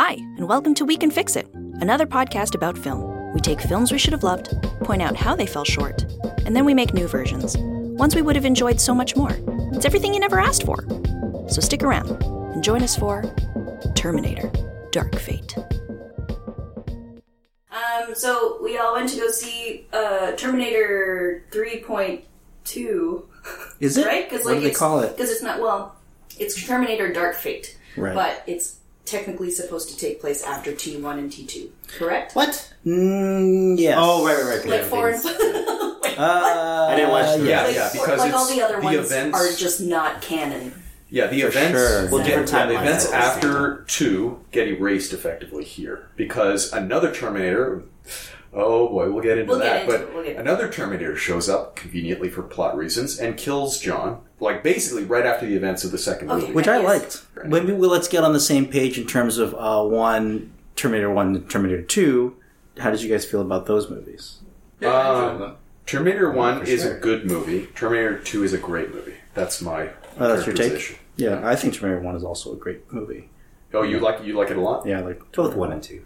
Hi, and welcome to We Can Fix It, another podcast about film. We take films we should have loved, point out how they fell short, and then we make new versions, ones we would have enjoyed so much more. It's everything you never asked for. So stick around and join us for Terminator Dark Fate. Um, so we all went to go see uh, Terminator 3.2, Is it? right? Because what do they call it? Because it's not well, it's Terminator Dark Fate, Right. but it's technically supposed to take place after T1 and T2, correct? What? Mm, yes. Oh, right, right, right. Like four and everything's- Uh, I didn't watch the- yeah. like, yeah, because like all the other the ones events- are just not canon. Yeah, the For events. sure. Well, different yeah, the events after two get erased effectively here because another Terminator. Oh boy, we'll get into we'll that. Get into but we'll another Terminator shows up, conveniently for plot reasons, and kills John, like basically right after the events of the second okay, movie. Which I liked. Right. Maybe well, let's get on the same page in terms of uh, one Terminator 1 and Terminator 2. How did you guys feel about those movies? Yeah, um, Terminator 1 is sure. a good movie, Terminator 2 is a great movie. That's my oh, that's your take? Yeah, I think Terminator 1 is also a great movie. Oh, you like you like it a lot? Yeah, like both 1 and 2.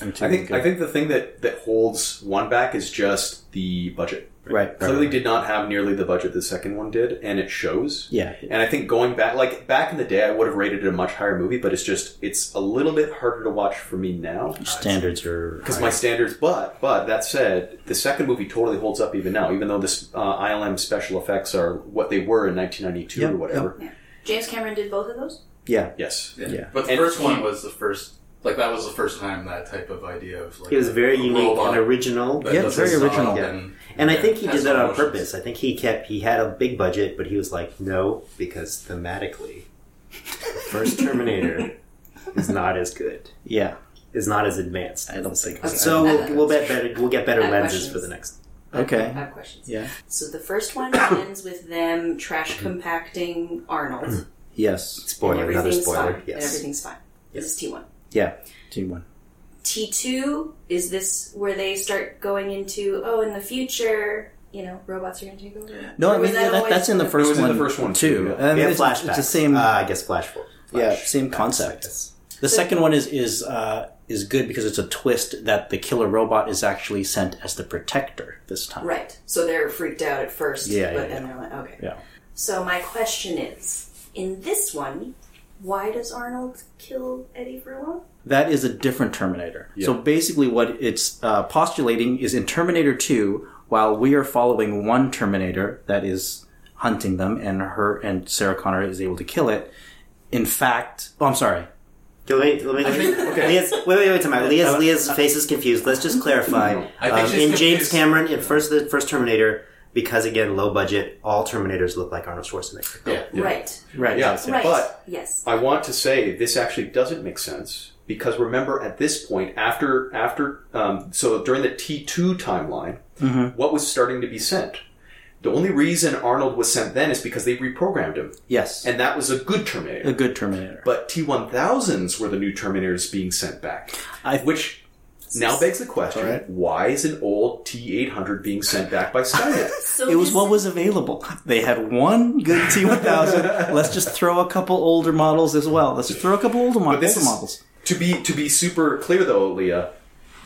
I think I think the thing that that holds one back is just the budget. right. Clearly, did not have nearly the budget the second one did, and it shows. Yeah. And I think going back, like back in the day, I would have rated it a much higher movie, but it's just it's a little bit harder to watch for me now Standards are because my standards. But but that said, the second movie totally holds up even now, even though this uh, ILM special effects are what they were in 1992 Yep, or whatever. James Cameron did both of those? yeah. Yes. Yeah. Yeah. But the And first he- one was the first, like that was the first time that type of idea of like It was very a unique and original. Yeah, does very original. Yeah. And, And I think he did that on emotions. purpose. I think he kept he had a big budget, but he was like, no, because thematically, the first Terminator is not as good, Yeah. is not as advanced. I don't think. Okay. So we'll, we'll bet better. We'll get better lenses questions. for the next. Okay. I have questions. Yeah. So the first one ends with them trash compacting Arnold. Yes. Spoiler, another everything's spoiler. fine. And Yes. everything's fine. This is T1. Yeah. Team one. T2, is this where they start going into, oh, in the future, you know, robots are going to take over? No, Or I mean that yeah, that, that's in the first was in one. the first one, too. too, yeah. I mean, it's, flashbacks. it's the same. Uh, I guess flash forward. yeah, same concept. I guess. The second one is is uh, is good because it's a twist that the killer robot is actually sent as the protector this time. Right. So they're freaked out at first. Yeah, but, yeah, And they're like, okay. Yeah. So my question is, in this one, why does Arnold kill Eddie Furlong? That is a different Terminator. So basically, what it's uh, postulating is in Terminator Two, while we are following one Terminator that is hunting them, and her and Sarah Connor is able to kill it. In fact, oh, I'm sorry. Wait, wait, wait, wait. Leah's, wait, wait, wait, a minute. Leah's, Leah's face is confused. Let's just clarify. I Um, in James confused. Cameron, in first the first Terminator, because again low budget, all Terminators look like Arnold Schwarzenegger. Yeah. Right. Right. Yeah. yes, yes. Right. But yes. I want to say this actually doesn't make sense because remember at this point after after um, so during the T two timeline, what was starting to be sent? The only reason Arnold was sent then is because they reprogrammed him, Yes. and that was a good Terminator. a good Terminator. But T one thousands were the new Terminators being sent back, I- which now begs the question: Alright. Why is an old T eight hundred being sent back by Skynet? So It was what was available. They had one good T1000. Let's just throw a couple older models as well. Let's just throw a couple older, mo- But this older is- models. to be to be super clear though, Leah,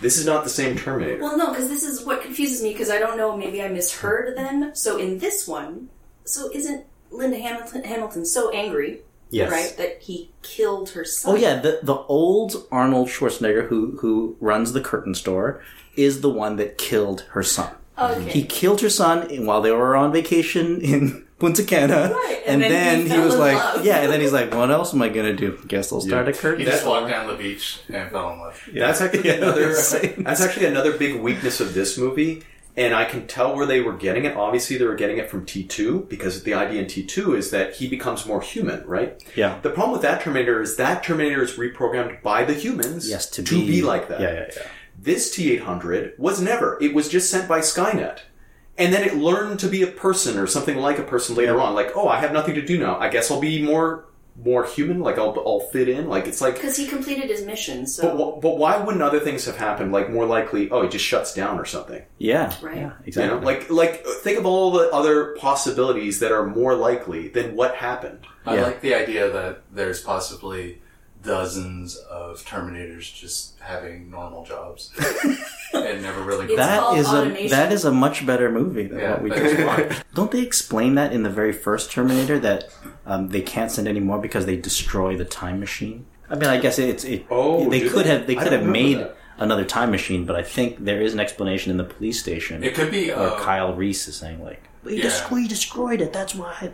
this is not the same Terminator. Well, no, because this is what confuses me because I don't know. Maybe I misheard then. So in this one, so isn't Linda Hamilton, Hamilton so angry, Yes. right, that he killed her son? Oh yeah, the the old Arnold Schwarzenegger who who runs the curtain store is the one that killed her son. Okay. He killed her son while they were on vacation in Punta Cana, Right, and, and then then, he he, fell was in like, love. "Yeah," and then he's like, "What else am I gonna do? Guess I'll start a curtain." He just walked down the beach and fell in love. That's actually Yeah, another. same. That's actually another big weakness of this movie, and I can tell where they were getting it. Obviously, they were getting it from T two because the idea in T two is that he becomes more human, right? Yeah. The problem with that Terminator is that Terminator is reprogrammed by the humans, Yes, to, be, like that. Yeah, yeah, yeah. This T eight hundred was never. It was just sent by Skynet. And then it learned to be a person or something like a person later on. Like, oh, I have nothing to do now. I guess I'll be more more human. Like, I'll I'll fit in. Like, it's like because he completed his mission. So but, but why wouldn't other things have happened? Like more likely, oh, he just shuts down or something. Yeah, Right. yeah, You exactly. know, like like think of all the other possibilities that are more likely than what happened. I Yeah. like the idea that there's possibly dozens of Terminators just having normal jobs and never really. It's That called is a automation. that is a much better movie than Yeah, what we just watched. Don't they explain that in the very first Terminator that um, they can't send any more because they destroy the time machine? I mean, I guess it's it. Oh, they could they? have they could have made that. another time machine, but I think there is an explanation in the police station It could be. where Uh, Kyle Reese is saying like, "We, Yeah. just, we destroyed it. That's why."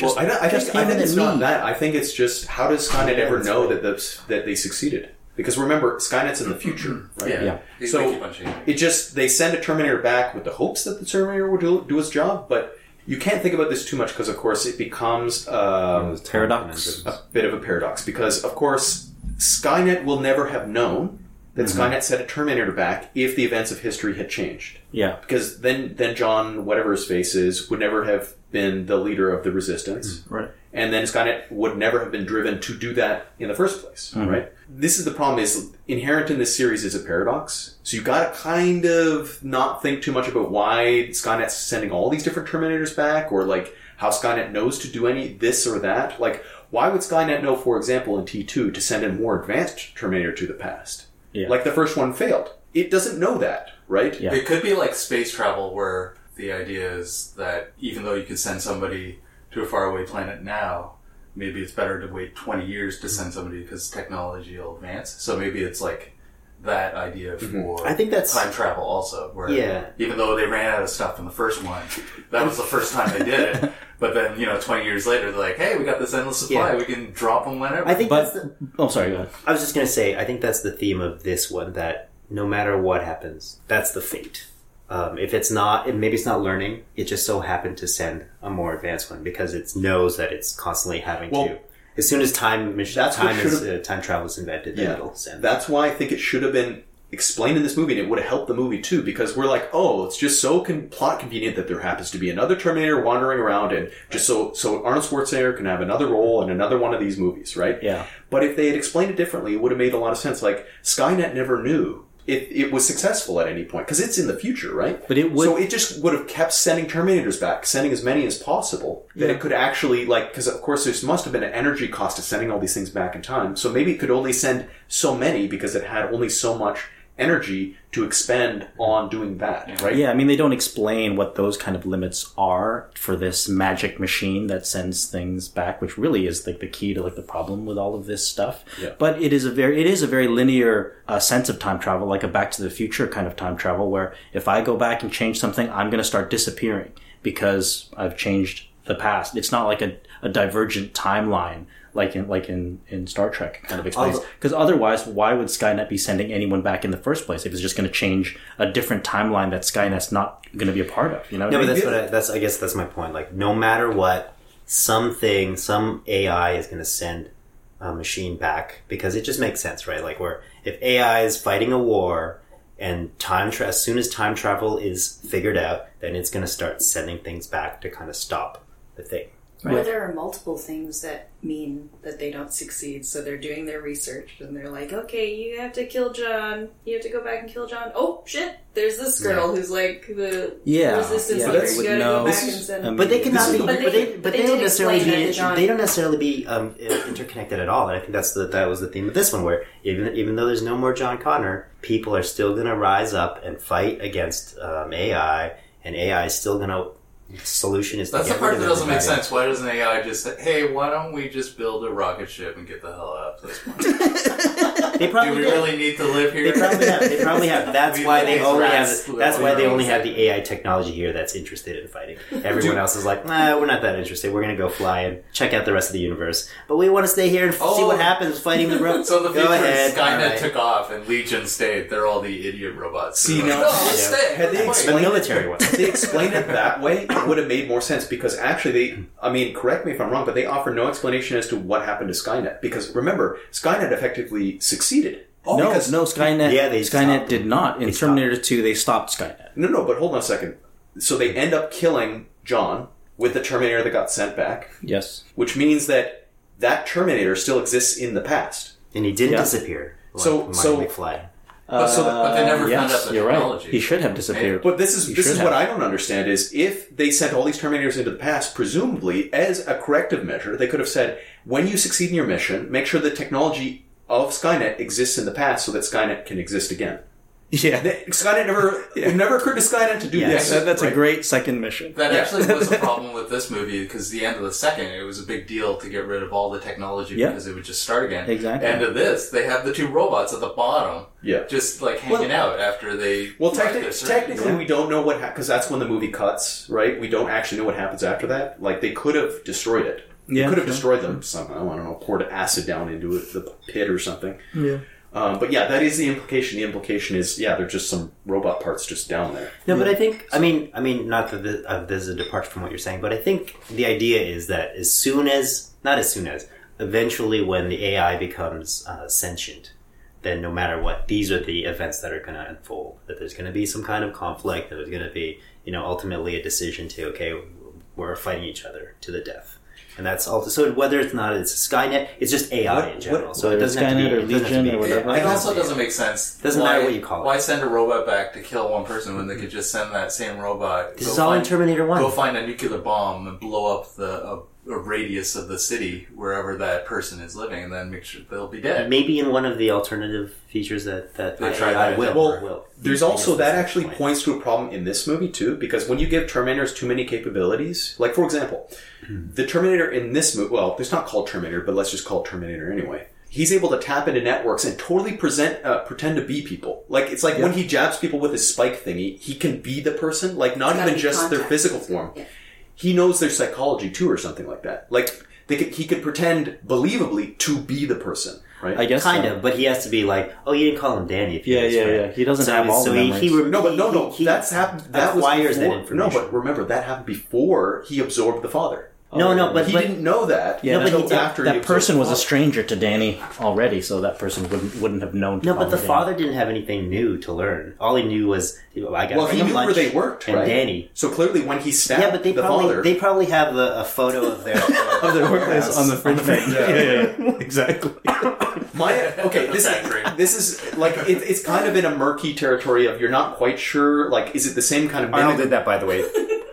I, well, I, don't- I just think, I think and it's me. not that. I think it's just how does Skynet Yeah, ever know right. that the, that they succeeded? Because remember, Skynet's in the future, right? yeah. Yeah. So- they keep on changing. It just they send a Terminator back with the hopes that the Terminator will do, do his job, but you can't think about this too much because, of course, it becomes um, Paradox. a bit of a paradox. Because, of course, Skynet will never have known that Skynet sent a Terminator back if the events of history had changed. Yeah, Because then, then John, whatever his face is, would never have been the leader of the resistance mm, right. and then Skynet would never have been driven to do that in the first place, mm. right? This is the problem: is inherent in this series is a paradox. So you got to kind of not think too much about why Skynet's sending all these different Terminators back, or like how Skynet knows to do any this or that. Like, why would Skynet know, for example, in T two to send a more advanced Terminator to the past? Yeah. Like the first one failed. It doesn't know that, right? Yeah. It could be like space travel, where the idea is that even though you could send somebody to a faraway planet now, maybe it's better to wait 20 years to send somebody because technology will advance. So maybe it's like that idea mhm. for I think that's- time travel also, where Yeah. even though they ran out of stuff in the first one, that was the first time they did it. But then, you know, 20 years later, they're like, hey, we got this endless supply. Yeah. We can drop them whenever. I think But that's the, oh, sorry. Go ahead. I was just gonna say, I think that's the theme of this one. That no matter what happens, that's the fate. Um, if it's not, and maybe it's not learning, it just so happened to send a more advanced one because it knows that it's constantly having Well, to. As soon as time that's time is uh, time travel is invented, then Yeah. it'll send. That's why I think it should have been explained in this movie, and it would have helped the movie too, because we're like, oh, it's just so con- plot convenient that there happens to be another Terminator wandering around, and just so so Arnold Schwarzenegger can have another role in another one of these movies, right? Yeah. But if they had explained it differently, it would have made a lot of sense. Like Skynet never knew. If it was successful at any point because it's in the future, right? But it would- so it just would have kept sending Terminators back, sending as many as possible. That it could actually like because of course there must have been an energy cost to sending all these things back in time. So maybe it could only send so many because it had only so much energy to expend on doing that, right? Yeah, I mean, they don't explain what those kind of limits are for this magic machine that sends things back, which really is like the key to like the problem with all of this stuff. Yeah. But it is a very, it is a very linear uh, sense of time travel, like a Back to the Future kind of time travel, where if I go back and change something, I'm going to start disappearing because I've changed the past. It's not like a, a divergent timeline. Like in like in, in Star Trek kind of explains because otherwise why would Skynet be sending anyone back in the first place if it's just going to change a different timeline that Skynet's not going to be a part of you know No, but that's what I, that's I guess that's my point. Like, no matter what, something, some AI is going to send a machine back because it just makes sense, right? Like, where if AI is fighting a war and time tra- as soon as time travel is figured out, then it's going to start sending things back to kind of stop the thing. Or there are multiple things that mean that they don't succeed. So they're doing their research and they're like, okay, you have to kill John. You have to go back and kill John. Oh, shit. There's this girl who's like the Yeah, resistance yeah, leader. they You gotta know. go back This and is- send I But they cannot This be. is- But But they, they- but but they, they don't necessarily be. John. They don't necessarily be um, interconnected at all. And I think that's the that was the theme of this one, where even even though there's no more John Connor, people are still going to rise up and fight against um, AI, and AI is still going to. Solution is to That's the part rid that doesn't make sense. Why doesn't AI just say, hey, why don't we just build a rocket ship and get the hell out of this point? They Do probably we did. really need to live here? They probably have. They probably have. That's We why they raise only have. That's why they only have the AI technology here that's interested in fighting. Everyone else is like, nah, we're not that interested. We're gonna go fly and check out the rest of the universe, but we want to stay here and f- see Oh. what happens fighting the robots. So in the go future, ahead. Skynet alright. took off and Legion stayed. They're all the idiot robots. See, They're now- like, no, let's stay. Had they Wait. the explained military one. If they explained it that way, it would have made more sense because actually they, I mean, correct me if I'm wrong, but they offer no explanation as to what happened to Skynet. Because remember, Skynet effectively succeeded. Oh, no because, no Skynet Yeah, they Skynet stopped. did not in They stopped. Terminator 2 they stopped Skynet No, no, but hold on a second. So they end up killing John with the Terminator that got sent back, yes which means that that Terminator still exists in the past. and he didn't Yeah. disappear. Like So- Marty so- McFly. But, so, but they never found out yes, the you're technology. right. He should have disappeared. But this is He this is have. what I don't understand is if they sent all these Terminators into the past, presumably as a corrective measure, they could have said, when you succeed in your mission, make sure the technology of Skynet exists in the past so that Skynet can exist again. Yeah, They- Skynet never it never occurred to Skynet to do Yeah, this. that, that's a right? great second mission. That Yeah. actually was a problem with this movie because the end of the second, it was a big deal to get rid of all the technology Yeah. because it would just start again. Exactly. End of this, they have the two robots at the bottom, Yeah. just like hanging out after they. Well, wreck techni- their surgery. technically, we don't know what because that's when the movie cuts, right? We don't actually know what happens after that. Like they could have destroyed it. Yeah, they could have sure. destroyed them somehow. I don't know, poured acid down into it, the pit or something. Yeah. Um, but yeah, that is the implication. The implication is, yeah, they're just some robot parts just down there. No, but I think I mean I mean not that this, uh, this is a departure from what you're saying, but I think the idea is that as soon as not as soon as eventually when the AI becomes uh, sentient, then no matter what, these are the events that are going to unfold. That there's going to be some kind of conflict. That there's going to be you know ultimately a decision to okay we're fighting each other to the death. And that's also so. Whether it's not it's Skynet, it's just AI What- in general. what- so it doesn't have to Skynet be or it doesn't have to Legion or whatever. It also doesn't make sense. Doesn't why, matter what you call it. Why send a robot back to kill one person when they could just send that same robot? This go is all in Terminator One. Go find a nuclear bomb and blow up the a, a radius of the city wherever that person is living, and then make sure they'll be dead. Maybe in one of the alternative features that that They AI tried that will. Well, will. There's also that actually point. points to a problem in this movie too, because when you give Terminators too many capabilities, like for example, the Terminator in this movie, well, it's not called Terminator, but let's just call it Terminator anyway. He's able to tap into networks and totally present, uh, pretend to be people. Like it's like when he jabs people with his spike thingy, he can be the person, like not even be just their physical form. Yeah. He knows their psychology too, or something like that. Like they could, he could pretend believably to be the person, right? I guess kind so. of, but he has to be like, oh, you didn't call him Danny. If you Yeah, his yeah, friend. yeah. He doesn't so, have all so the he, memories. he No, but no, no. he that's happened. That was acquires that information. No, but remember that happened before he absorbed the father. No, no, but he but, didn't know that. Yeah, until but he- after that absorbed person was a stranger to Danny already, so that person wouldn't wouldn't have known. To no, but the Danny. father didn't have anything new to learn. All he knew was I got Well, he knew where they worked, and right? Danny. So clearly, when he stabbed Yeah, but they the probably father, they probably have a, a photo of their of their workplace on the fridge bench. Yeah. Yeah, yeah, yeah. exactly. my okay, this is this is like it, it's kind of in a murky territory of you're not quite sure. Like, is it the same kind of? Arnold mimic- did that, by the way.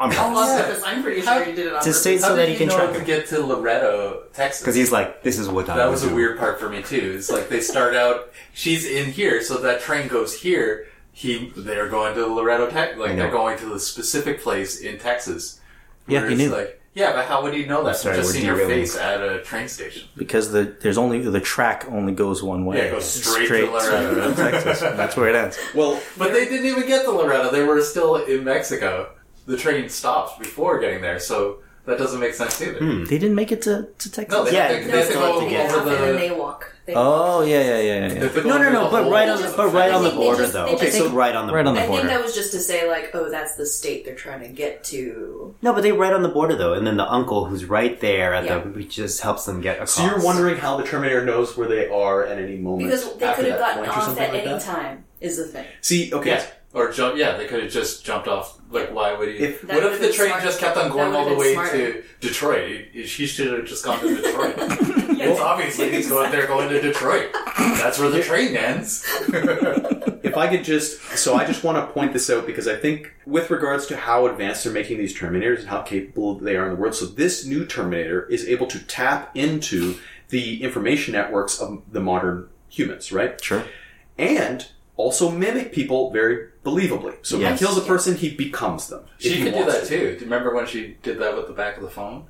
On On purpose. purpose. I'm pretty sure you did it on To purpose. say so that did he can know track to him. get to Laredo, Texas? Because he's like, this is what I That was would a weird part for me too. It's like they start out, she's in here, so that train goes here. He, they're going to Laredo, Texas. Like they're going to the specific place in Texas. Yeah, he knew. Like, yeah, but how would he know that? sorry, Just we're seeing your face at a train station. Because the there's only the track only goes one way. Yeah, it goes straight to Laredo. Texas. That's where it ends. well, But they didn't even get to Laredo. They were still in Mexico. The train stops before getting there, so that doesn't make sense either. Hmm. They didn't make it to, to Texas. No, they, Yeah, they, they they have to still go have to get- over and then the. they walk. They Oh yeah, yeah, yeah, yeah. yeah. have to go No, no, no, but right on, just- but right on the border just- though. they I just- think right on the Right on the I think that was just to say like, oh, that's the state they're trying to get to. No, but they right on the border though, and then the uncle who's right there at Yeah. the just helps them get across. so you're wondering how the Terminator knows where they are at any moment Because they could have gotten off at like any that? time. Is the thing. See, okay, Yeah. Or jump, yeah, they could have just jumped off. Like, why would he? If- what if the train smart. just kept on going all the way been to Detroit? He, he should have just gone to Detroit. Well, obviously, he's going there going to Detroit. That's where the train ends. if I could just, so I just want to point this out because I think with regards to how advanced they're making these Terminators and how capable they are in the world, so this new Terminator is able to tap into the information networks of the modern humans, right? Sure. And also mimic people very believably. So if Yes. he kills a person, he becomes them. if She he could do wants that to. too. Do you remember when she did that with the back of the phone?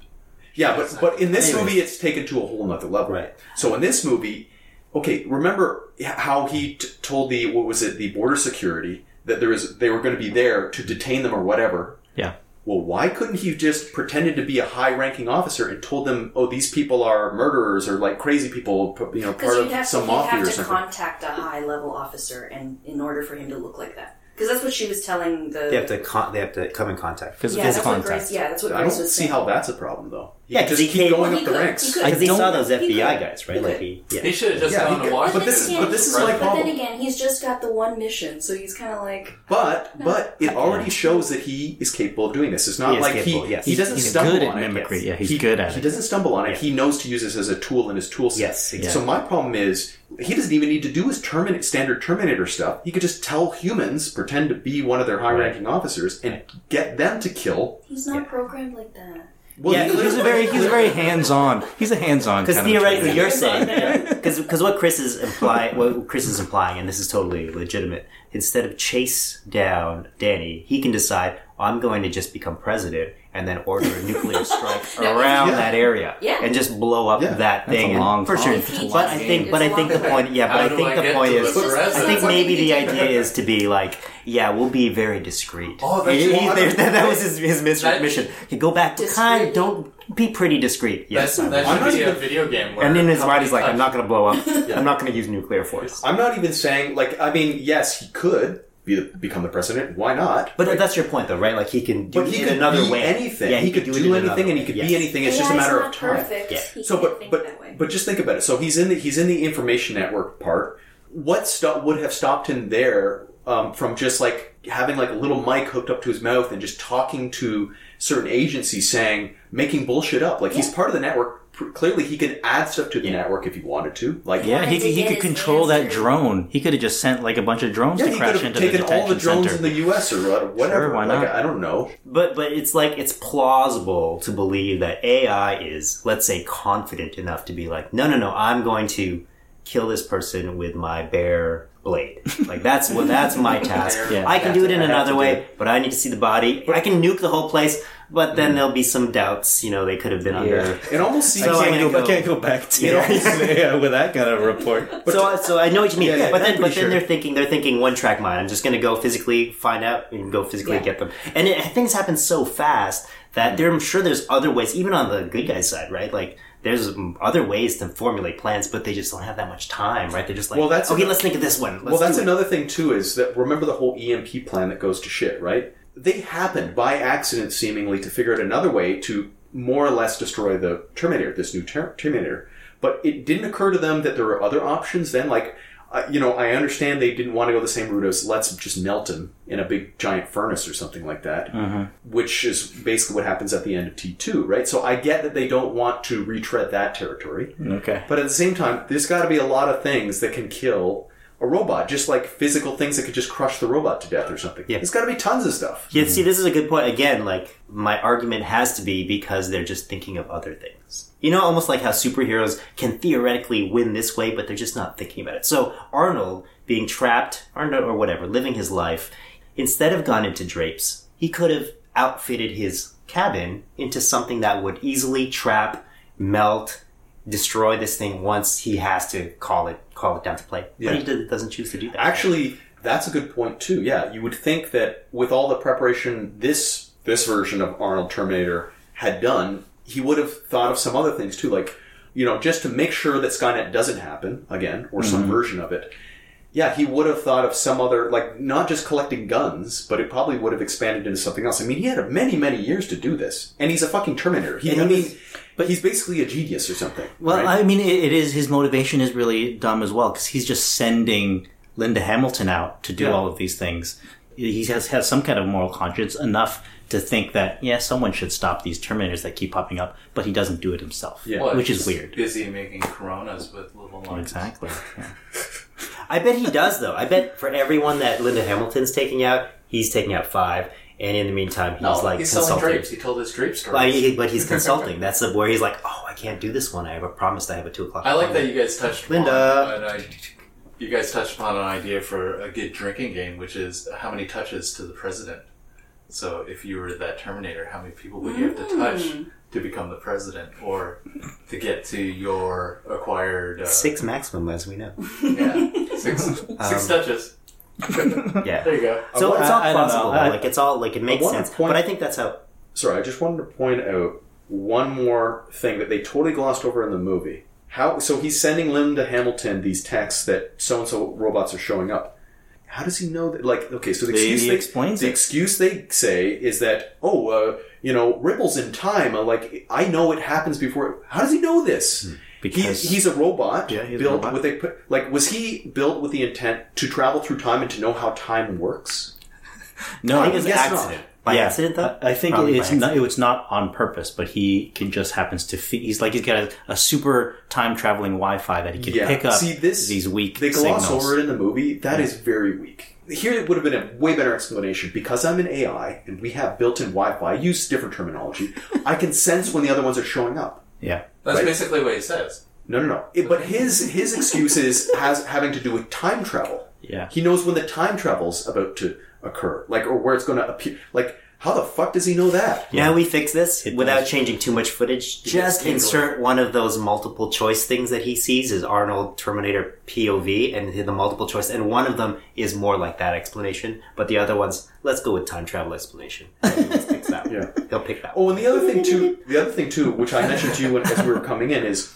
Yeah, but but in this Anyways. movie, it's taken to a whole nother level. Right. So in this movie, okay, remember how he t- told the what was it the border security that there is they were going to be there to detain them or whatever. Yeah. Well, why couldn't he just pretended to be a high-ranking officer and told them, "Oh, these people are murderers or like crazy people, you know, part Because of you'd have to, some you'd mafia have or to something." contact a high level officer, and in order for him to look like that, because that's what she was telling the. They have to con- they have to come in contact. Physical yeah, that's what contact. Grace. Yeah, that's what I Grace don't was see saying. how that's a problem, though. You Yeah, because he keep came- going Well, up the could- ranks. Because he don't- saw those FBI could. guys, right? He Like he, yeah. He should have just Yeah, he gone to could- Washington. but this is- again, but this is but then problem. again, he's just got the one mission, so he's kind of like. But but it already shows that he is capable of doing this. It's not He like capable, he yes. he doesn't He's stumble good at on it. mimicry. yes. Yeah, he's he, good at it. He doesn't stumble on it. He knows to use this as a tool in his tool set. Yes, exactly. So my problem is he doesn't even need to do his terminate standard Terminator stuff. He could just tell humans, pretend to be one of their high-ranking officers, and get them to kill. He's not programmed like that. Well, Yeah, he's a very he's a very hands on. He's a hands on. Because theoretically, you're saying Yeah. because what Chris is implying, what Chris is implying, and this is totally legitimate. Instead of chase down Danny, he can decide I'm going to just become president and then order a nuclear strike around Yeah. that area Yeah. and just blow up Yeah. that That's thing. a long for sure. haul. It's a But I think, but I think the point, yeah, but I think the point is, I think maybe the idea is to be like, yeah, we'll be very discreet. Oh, that's- He- he- there- that, that was his, his mission. Mission. He go back, to kind, don't be pretty discreet. Yes, That's, I that will. I'm should not be a even- video game. Where And in his mind, many he's like, I'm not going to blow up. I'm not going to use nuclear force. I'm not even saying like I mean, yes, he could be the, become the president. Why not? But Right? that's your point, though, right? Like he can do but he it could another be way. anything. Yeah, he, could it do in another anything, and he could Yes. be anything. It's just a matter not of time. Perfect. Yeah. He So, but but that way. but just think about it. So he's in the he's in the information network part. What sto- would have stopped him there um, from just like having like a little mic hooked up to his mouth and just talking to certain agencies, saying making bullshit up? Like he's part of the network. Pr- Clearly, he can add stuff to the network if he wanted to. Like Yeah, he, Wanted could- he could his control that drone. He could have just sent like a bunch of drones Yeah, to he crash could have into the taken all the drones center. in the U.S. or whatever. Sure, why Like. I don't know. But but it's like it's plausible to believe that AI is, let's say, confident enough to be like, no, no, no, I'm going to kill this person with my bare blade. Like that's what that's my task. Yeah. I can do it in another way, do but I need to see the body. I can nuke the whole place, but then there'll be some doubts. You know, they could have been under. It almost seems So I I'm can't, gonna go, I go- can't go back to Yeah. yeah, with that kind of report. so, so I know what you mean, Yeah, yeah, but I'm then, but pretty then sure. they're thinking, they're thinking one track mind. I'm just going to go physically find out and go physically Yeah. get them. And it, things happen so fast that there, I'm sure there's other ways, even on the good guys side, right? Like there's mm, other ways to formulate plans, but they just don't have that much time, right? They're just like, Well, that's okay, ano- let's think of this one. Let's well, that's do it. another thing too. Is that remember the whole EMP plan that goes to shit, right? They happened by accident, seemingly, to figure out another way to more or less destroy the Terminator, this new ter- Terminator. But it didn't occur to them that there were other options. Then, like, uh, you know, I understand they didn't want to go the same route as let's just melt him in a big giant furnace or something like that, which is basically what happens at the end of T two, right? So I get that they don't want to retread that territory. Okay. But at the same time, there's got to be a lot of things that can kill a robot, just like physical things that could just crush the robot to death or something. Yeah. It's got to be tons of stuff. Yeah, see, this is a good point. Again, like, my argument has to be because they're just thinking of other things. You know, almost like how superheroes can theoretically win this way, but they're just not thinking about it. So, Arnold being trapped, or, no- or whatever, living his life, instead of gone into drapes, he could have outfitted his cabin into something that would easily trap, melt, destroy this thing once he has to call it call it down to play. Yeah. But he do- doesn't choose to do that. Actually, that's a good point too. Yeah, you would think that with all the preparation this this version of Arnold Terminator had done, he would have thought of some other things too, like you know, just to make sure that Skynet doesn't happen again or some mm-hmm. version of it. Yeah, he would have thought of some other, like not just collecting guns, but it probably would have expanded into something else. I mean, he had many, many years to do this, and he's a fucking Terminator. He, I mean, but he's basically a genius or something. Well, right? I mean, it, it is his motivation is really dumb as well because he's just sending Linda Hamilton out to do Yeah. all of these things. He has has some kind of moral conscience enough to think that yeah, someone should stop these Terminators that keep popping up, but he doesn't do it himself, Yeah. What, which is weird. Busy making Coronas with little lines. Exactly. Yeah. I bet he does though. I bet for everyone that Linda Hamilton's taking out, he's taking out five, and in the meantime, he's No, like he's selling consulting. drapes. He told his drape story. But, he- but he's consulting. That's the where he's like, oh, I can't do this one. I have a promise. I have a two o'clock. I like that you guys touched Linda. upon an idea, you guys touched upon an idea for a good drinking game, which is how many touches to the president. So if you were that Terminator, how many people would you have to touch to become the president, or to get to your acquired uh, six maximum, as we know. Yeah, six six touches. Yeah. There you go. So it's all I plausible. I- like it's all like it makes sense. point- But I think that's how. Sorry, I just wanted to point out one more thing that they totally glossed over in the movie. How so he's sending Linda Hamilton these texts that so and so robots are showing up. How does he know that? Like, okay, so the He- excuse he they, explains the it. excuse they say is that oh, uh, you know, ripples in time. Like, I know it happens before. How does he know this? Hmm. Because- he, he's a robot Yeah, he's a built robot. with a like. Was he built with the intent to travel through time and to know how time works? No, I think it's an guess not. accident. by yeah, accident though. I think Probably it's not. It's not on purpose, but he can just happens to. Fe- he's like he's got a, a super time traveling Wi-Fi that he can Yeah. pick up. See, this- these weak They gloss signals. over it in the movie. That is very weak. Here it would have been a way better explanation. Because I'm an AI and we have built-in Wi-Fi, I use different terminology. I can sense when the other ones are showing up. Yeah, That's Right. basically what he says. No, no, no. It- but his his excuse is has having to do with time travel. yeah. He knows when the time travel's about to occur, like or where it's going to appear. Like, how the fuck does he know that? You know how we fix this It without does. changing too much footage? Just tingling. insert one of those multiple choice things that he sees as Arnold Terminator POV and the multiple choice, and one of them is more like that explanation, but the other ones, let's go with time travel explanation. He just picks that. Yeah. He'll pick that one. Oh, and the other thing too, the other thing too, which I mentioned to you when, as we were coming in, is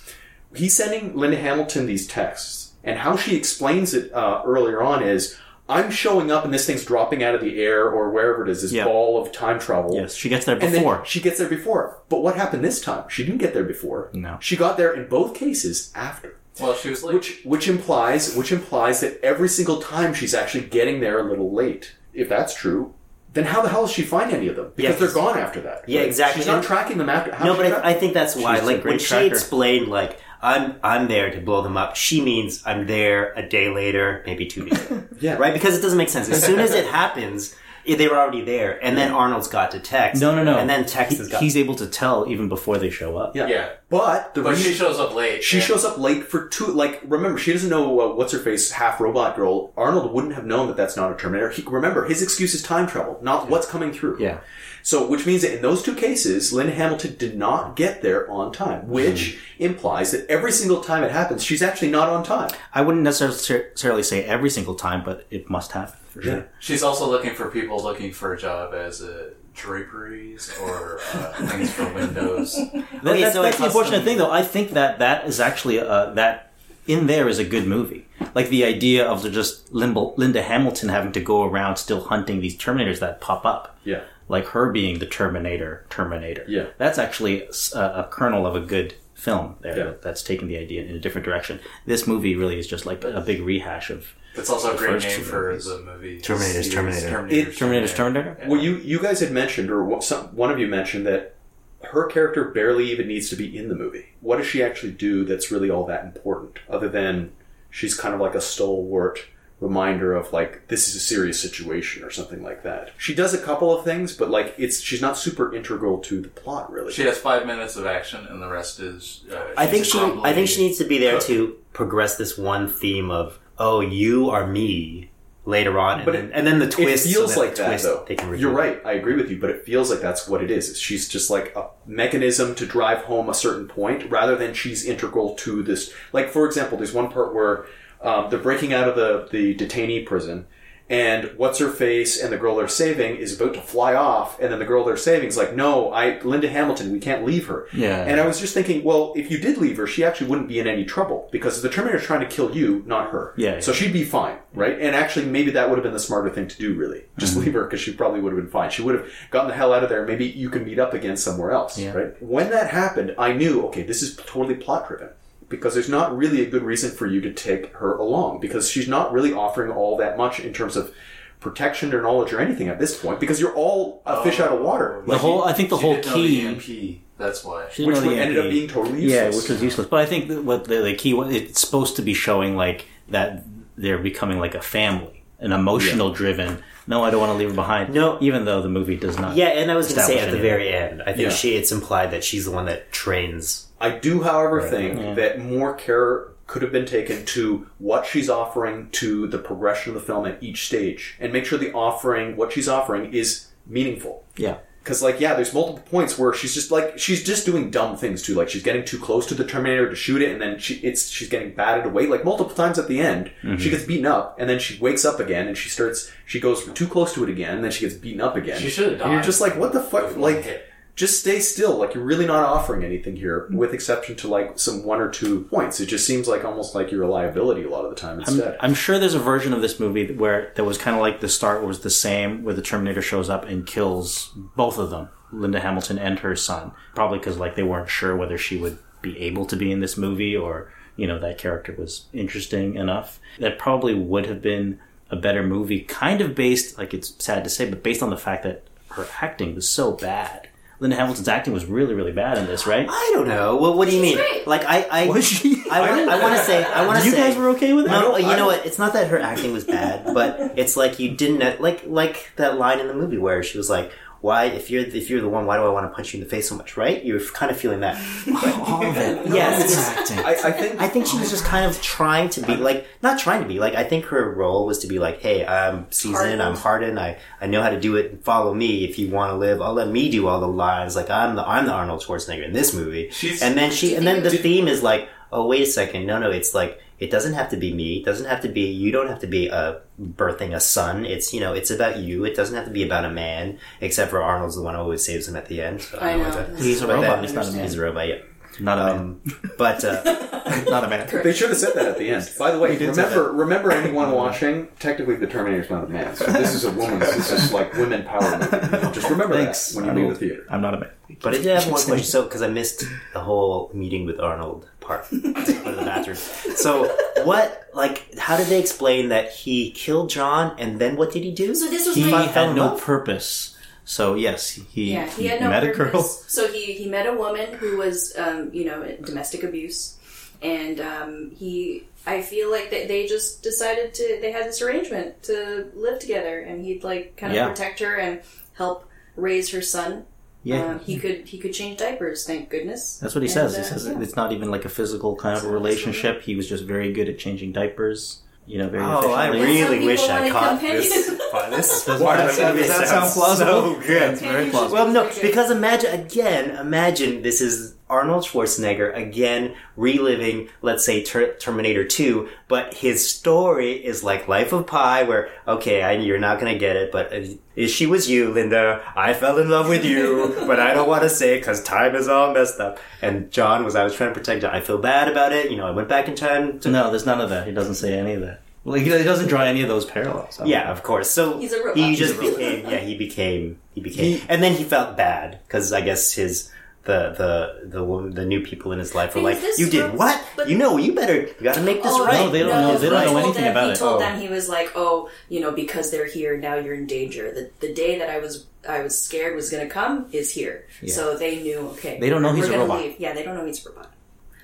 he's sending Linda Hamilton these texts, and how she explains it uh, earlier on is. I'm showing up and this thing's dropping out of the air or wherever it is, this Yeah. ball of time travel. Yes, she gets there And then before. she gets there before. But what happened this time? She didn't get there before. No. She got there in both cases after. Well, she was like, Which which implies which implies that every single time she's actually getting there a little late. If that's true, then how the hell does she find any of them? Because Yeah, they're gone after that. Yeah, right? exactly. She's not And- tracking them after. How no, but track- I, I think that's why. She's a Like when great she tracker. explained, like I'm I'm there to blow them up. She means I'm there a day later, maybe two days. later. Yeah. right? Because it doesn't make sense. As soon as it happens, they were already there, and then Arnold's got to text. No, no, no. and then text He- has got. he's able to tell even before they show up. yeah. yeah. But the But reason she shows up late. She and- shows up late for two. Like, remember, she doesn't know uh, what's her face, half robot girl. Arnold wouldn't have known that that's not a Terminator. He, remember, his excuse is time travel, not what's coming through. Yeah. So, which means that in those two cases, Lynn Hamilton did not get there on time, which implies that every single time it happens, she's actually not on time. I wouldn't necessarily say every single time, but it must happen for sure. She's also looking for people looking for a job as a draperies or uh, things for windows. That- Okay, that's, so that's the unfortunate thing, though. I think that that is actually uh, that in there is a good movie. Like the idea of just Linda, Linda Hamilton having to go around still hunting these Terminators that pop up. Yeah. Like her being the Terminator, Terminator. Yeah. That's actually a, a kernel of a good film there Yeah. that's taking the idea in a different direction. This movie really is just like a big rehash of It's also a great name two for movies. the movie. Terminator's series, Terminator. Terminator's Terminator's Terminator. Yeah. Well, you you guys had mentioned, or some, one of you mentioned that her character barely even needs to be in the movie. What does she actually do that's really all that important, other than she's kind of like a stalwart reminder of like this is a serious situation or something like that. She does a couple of things, but like it's she's not super integral to the plot really. She has five minutes of action, and the rest is. Uh, I think she. I think she needs to be there cook. to progress this one theme of oh, you are me. Later on, and, But then, it- and then the twist. feels so like that twist though. They can. You're right. I agree with you, but it feels like that's what it is. She's just like a mechanism to drive home a certain point, rather than she's integral to this. Like for example, there's one part where um, they're breaking out of the the detainee prison. And what's her face and the girl they're saving is about to fly off, and then the girl they're saving is like, "No, I, Linda Hamilton, we can't leave her." Yeah. And I was just thinking, well, if you did leave her, she actually wouldn't be in any trouble because the Terminator's trying to kill you, not her. Yeah, So yeah. she'd be fine, right? And actually, maybe that would have been the smarter thing to do, really. Just Mm-hmm. leave her because she probably would have been fine. She would have gotten the hell out of there. Maybe you can meet up again somewhere else, Yeah. right? When that happened, I knew, okay, this is totally plot driven because there's not really a good reason for you to take her along because she's not really offering all that much in terms of protection or knowledge or anything at this point because you're all a fish out of oh, water. the whole. I think the She whole didn't know key. the EMP. That's why. She didn't Which know the would- ended up being totally useless. Yeah, which was useless. But I think that what the, the key was, it's supposed to be showing like that they're becoming like a family, an emotional driven. No, I don't want to leave her behind. No. even though the movie does not. Yeah, and I was going to say at the very end, I think Yeah. she. It's implied that she's the one that trains. I do, however, think Yeah. that more care could have been taken to what she's offering to the progression of the film at each stage, and make sure the offering, what she's offering, is meaningful. yeah. Because, like, yeah, there's multiple points where she's just like she's just doing dumb things too. Like, she's getting too close to the Terminator to shoot it, and then she it's she's getting batted away. Like multiple times at the end, mm-hmm. she gets beaten up, and then she wakes up again, and she starts she goes too close to it again, and then she gets beaten up again. She should have And you're just like, what the fuck? Like, hit. Just stay still. Like you're really not offering anything here, mm-hmm. with exception to like some one or two points. It just seems like almost like you're a liability a lot of the time I'm, instead. I'm sure there's a version of this movie where that was kind of like the start was the same, where the Terminator shows up and kills both of them, Linda Hamilton and her son. Probably because like they weren't sure whether she would be able to be in this movie or you know that character was interesting enough. That probably would have been a better movie, kind of based like it's sad to say, but based on the fact that her acting was so bad. Linda Hamilton's acting was really, really bad in this, right? I don't know. Well, what do you mean? great. Like I, I, Was she? I, want, I want to say, I want to say, you guys were okay with it? No, you I- know what? It's not that her acting was bad, but it's like you didn't like like that line in the movie where she was like, "Why, if you're if you're the one, why do I want to punch you in the face so much?" Right? You're kind of feeling that. All of it. Yes, it's it's- acting. I, I think I think she was just kind of trying to be like, not trying to be like. I think her role was to be like, "Hey, I'm seasoned. I'm hardened. I I know how to do it. Follow me. If you want to live, I'll let me do all the lines. Like I'm the I'm the Arnold Schwarzenegger in this movie." She's- and then she and then the theme is like, "Oh, wait a second. No, no. It's like." It doesn't have to be me. It doesn't have to be you. Don't have to be uh, birthing a son. It's you know, it's about you. It doesn't have to be about a man. Except for Arnold's the one who always saves him at the end. So I don't know. He's a robot. that- He's not a man. He's a robot. Yeah. Not a man. Um, but uh, not a man. They should have said that at the end. By the way, remember, remember anyone watching? Technically, the Terminator's not a man. So this is a woman. This is like women power movie. Just remember Thanks. that when you I leave the theater. I'm not a man. But I did have one question, so because I missed the whole meeting with Arnold part, part of the bathroom. So what, like, how did they explain that he killed John, and then what did he do? So this was He my fell had no love? purpose. So yes, he, Yeah, he had no met a girl. So he he met a woman who was, um, you know, domestic abuse, and um, he. I feel like they, they just decided to. They had this arrangement to live together, and he'd like kind of Yeah. protect her and help raise her son. Yeah, Um, he could he could change diapers. Thank goodness. that's what he And, says. He uh, says yeah. it's not even like a physical kind of a relationship. He was just very good at changing diapers. You know, very Oh, I really wish I caught companions. this. Wow, this Does part that- of the movie does that sounds sound plausible? So good. It's very plausible. Well, no, because imagine again. Imagine this is Arnold Schwarzenegger again reliving, let's say, ter- Terminator Two, but his story is like Life of Pi, where okay, I, you're not gonna get it, but uh, she was you, Linda. I fell in love with you, but I don't want to say because time is all messed up. And John was I was trying to protect John. I feel bad about it. You know, I went back in time. To, No, there's none of that. He doesn't say any of that. Like he he doesn't draw any of those parallels. Yeah, of course. So He's a robot. he He's just a robot. became. Yeah, he became. He became. He- and then he felt bad because I guess his the the the woman, the new people in his life were like, "You did ro- what? you know, you better. You got to make this Oh, right." No, they don't know- they don't know anything them- about he it. told Oh. them he was like, "Oh, you know, because they're here now, you're in danger. The the day that I was I was scared was going to come is here." So they knew. Okay, They don't know we're he's a robot. Leave. Yeah, they don't know he's a robot.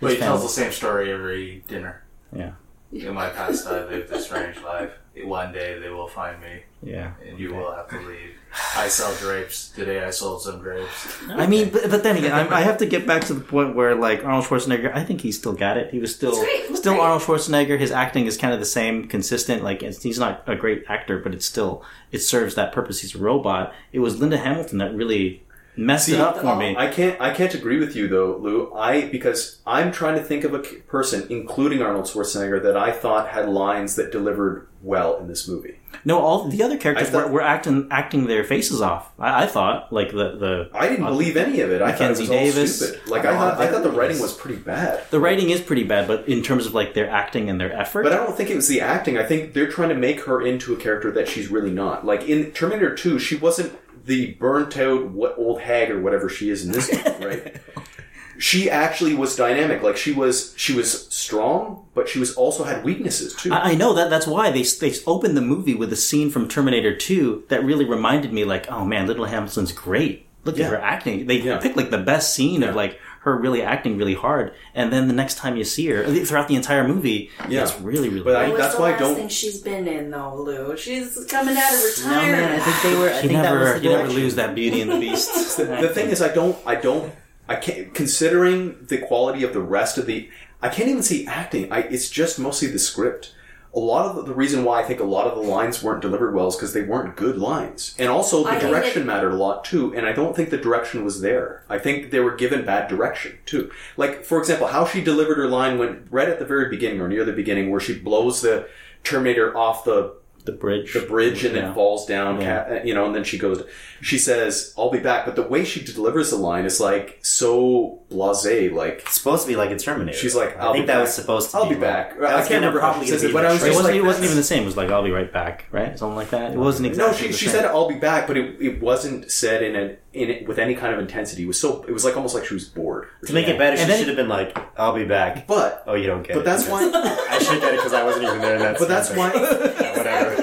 But he tells the same story every dinner. Yeah, In my past, I lived a strange life. One day they will find me, yeah. and you will have to leave. I sell drapes. Today I sold some drapes. I mean, but, but then again, I, I have to get back to the point where, like, Arnold Schwarzenegger, I think he still got it. He was still, He's great. He still great. Arnold Schwarzenegger. His acting is kind of the same, consistent. Like, it's, he's not a great actor, but it's still, it serves that purpose. He's a robot. It was Linda Hamilton that really messed See, it up for uh, me. I can't. I can't agree with you though, Lou. I because I'm trying to think of a person, including Arnold Schwarzenegger, that I thought had lines that delivered well in this movie. no, all the other characters thought- were, were acting acting their faces off. I, I thought, like the the I didn't uh, believe any of it. I thought it Mackenzie was all Davis. stupid. Like I thought, I thought the writing was pretty bad. the writing is pretty bad, but in terms of like their acting and their effort, But I don't think it was the acting. I think they're trying to make her into a character that she's really not. Like in Terminator 2, she wasn't the burnt out what old hag or whatever she is in this one, right? She actually was dynamic. Like she was she was strong, but she was also had weaknesses too. I, I know that. That's why they they opened the movie with a scene from Terminator Two that really reminded me, like, oh man, Linda Hamilton's great. Look Yeah. at her acting. They Yeah. picked like the best scene of like her really acting really hard, and then the next time you see her throughout the entire movie, Yeah. it's really really. But I- good. What's that's the why I last don't- thing she's been in though, Lou? She's coming out of No retirement. man, I think they were. I you think that was never the you never lose that Beauty and the Beast. the, the thing is, I don't, I don't, I can't. Considering the quality of the rest of the, I can't even see acting. I, it's just mostly the script. A lot of the, the reason why I think a lot of the lines weren't delivered well is because they weren't good lines, and also the I direction mattered a lot too. And I don't think the direction was there. I think they were given bad direction too. Like for example, how she delivered her line when right at the very beginning or near the beginning, where she blows the Terminator off the the bridge, the bridge and Yeah. then falls down, Yeah. you know, and then she goes, she says, I'll be back. But the way she delivers the line is like so blase, like, It's supposed to be like a Terminator. She's like, I think be that back. was supposed to. I'll be be back. I can't remember how she says it, but I was It wasn't, like, it wasn't even the same. It was like, "I'll be right back," right? Something like that. It wasn't no, exactly. she, the she same. said, I'll be back, but it, it wasn't said in a, in it, with any kind of intensity. Was so, it was like almost like she was bored. To make it better, she And then- should have been like, "I'll be back." But, Oh, you don't get but it. that's why, I should get it because I wasn't even there. In that but that's scene, why, whatever.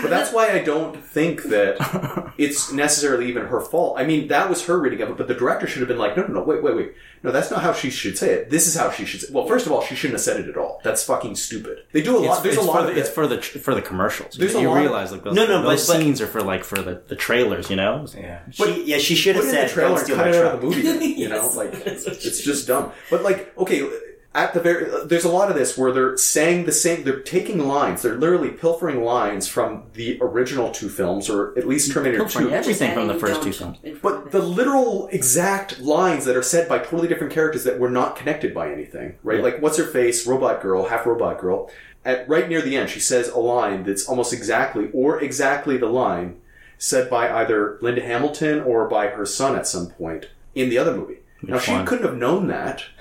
Yeah. But that's why I don't think that it's necessarily even her fault. I mean, that was her reading of it, but the director should have been like, no, no, no, wait, wait, wait. No, that's not how she should say it. This is how she should say Well, first of all, she shouldn't have said it at all. That's fucking stupid. They do a lot. It's, There's it's a lot for of the, it's for the for the commercials. There's you a lot realize like those, No, no, those but- but- scenes are for like for the, the trailers, you know. Yeah. She, yeah, she should have it in said, the trailer "Don't steal cut my it out truck." of the movie. then, you know, like that's it's just dumb. But like, okay, at the very there's a lot of this where they're saying the same. They're taking lines. They're literally pilfering lines from the original two films, or at least mm-hmm. Terminator Pilfering Two. everything from the first two films. But the literal exact lines that are said by totally different characters that were not connected by anything, right? Yeah. Like, what's her face, robot girl, half robot girl. At right near the end, she says a line that's almost exactly, or exactly the line said by either Linda Hamilton or by her son at some point in the other movie. now, Which she one? couldn't have known that.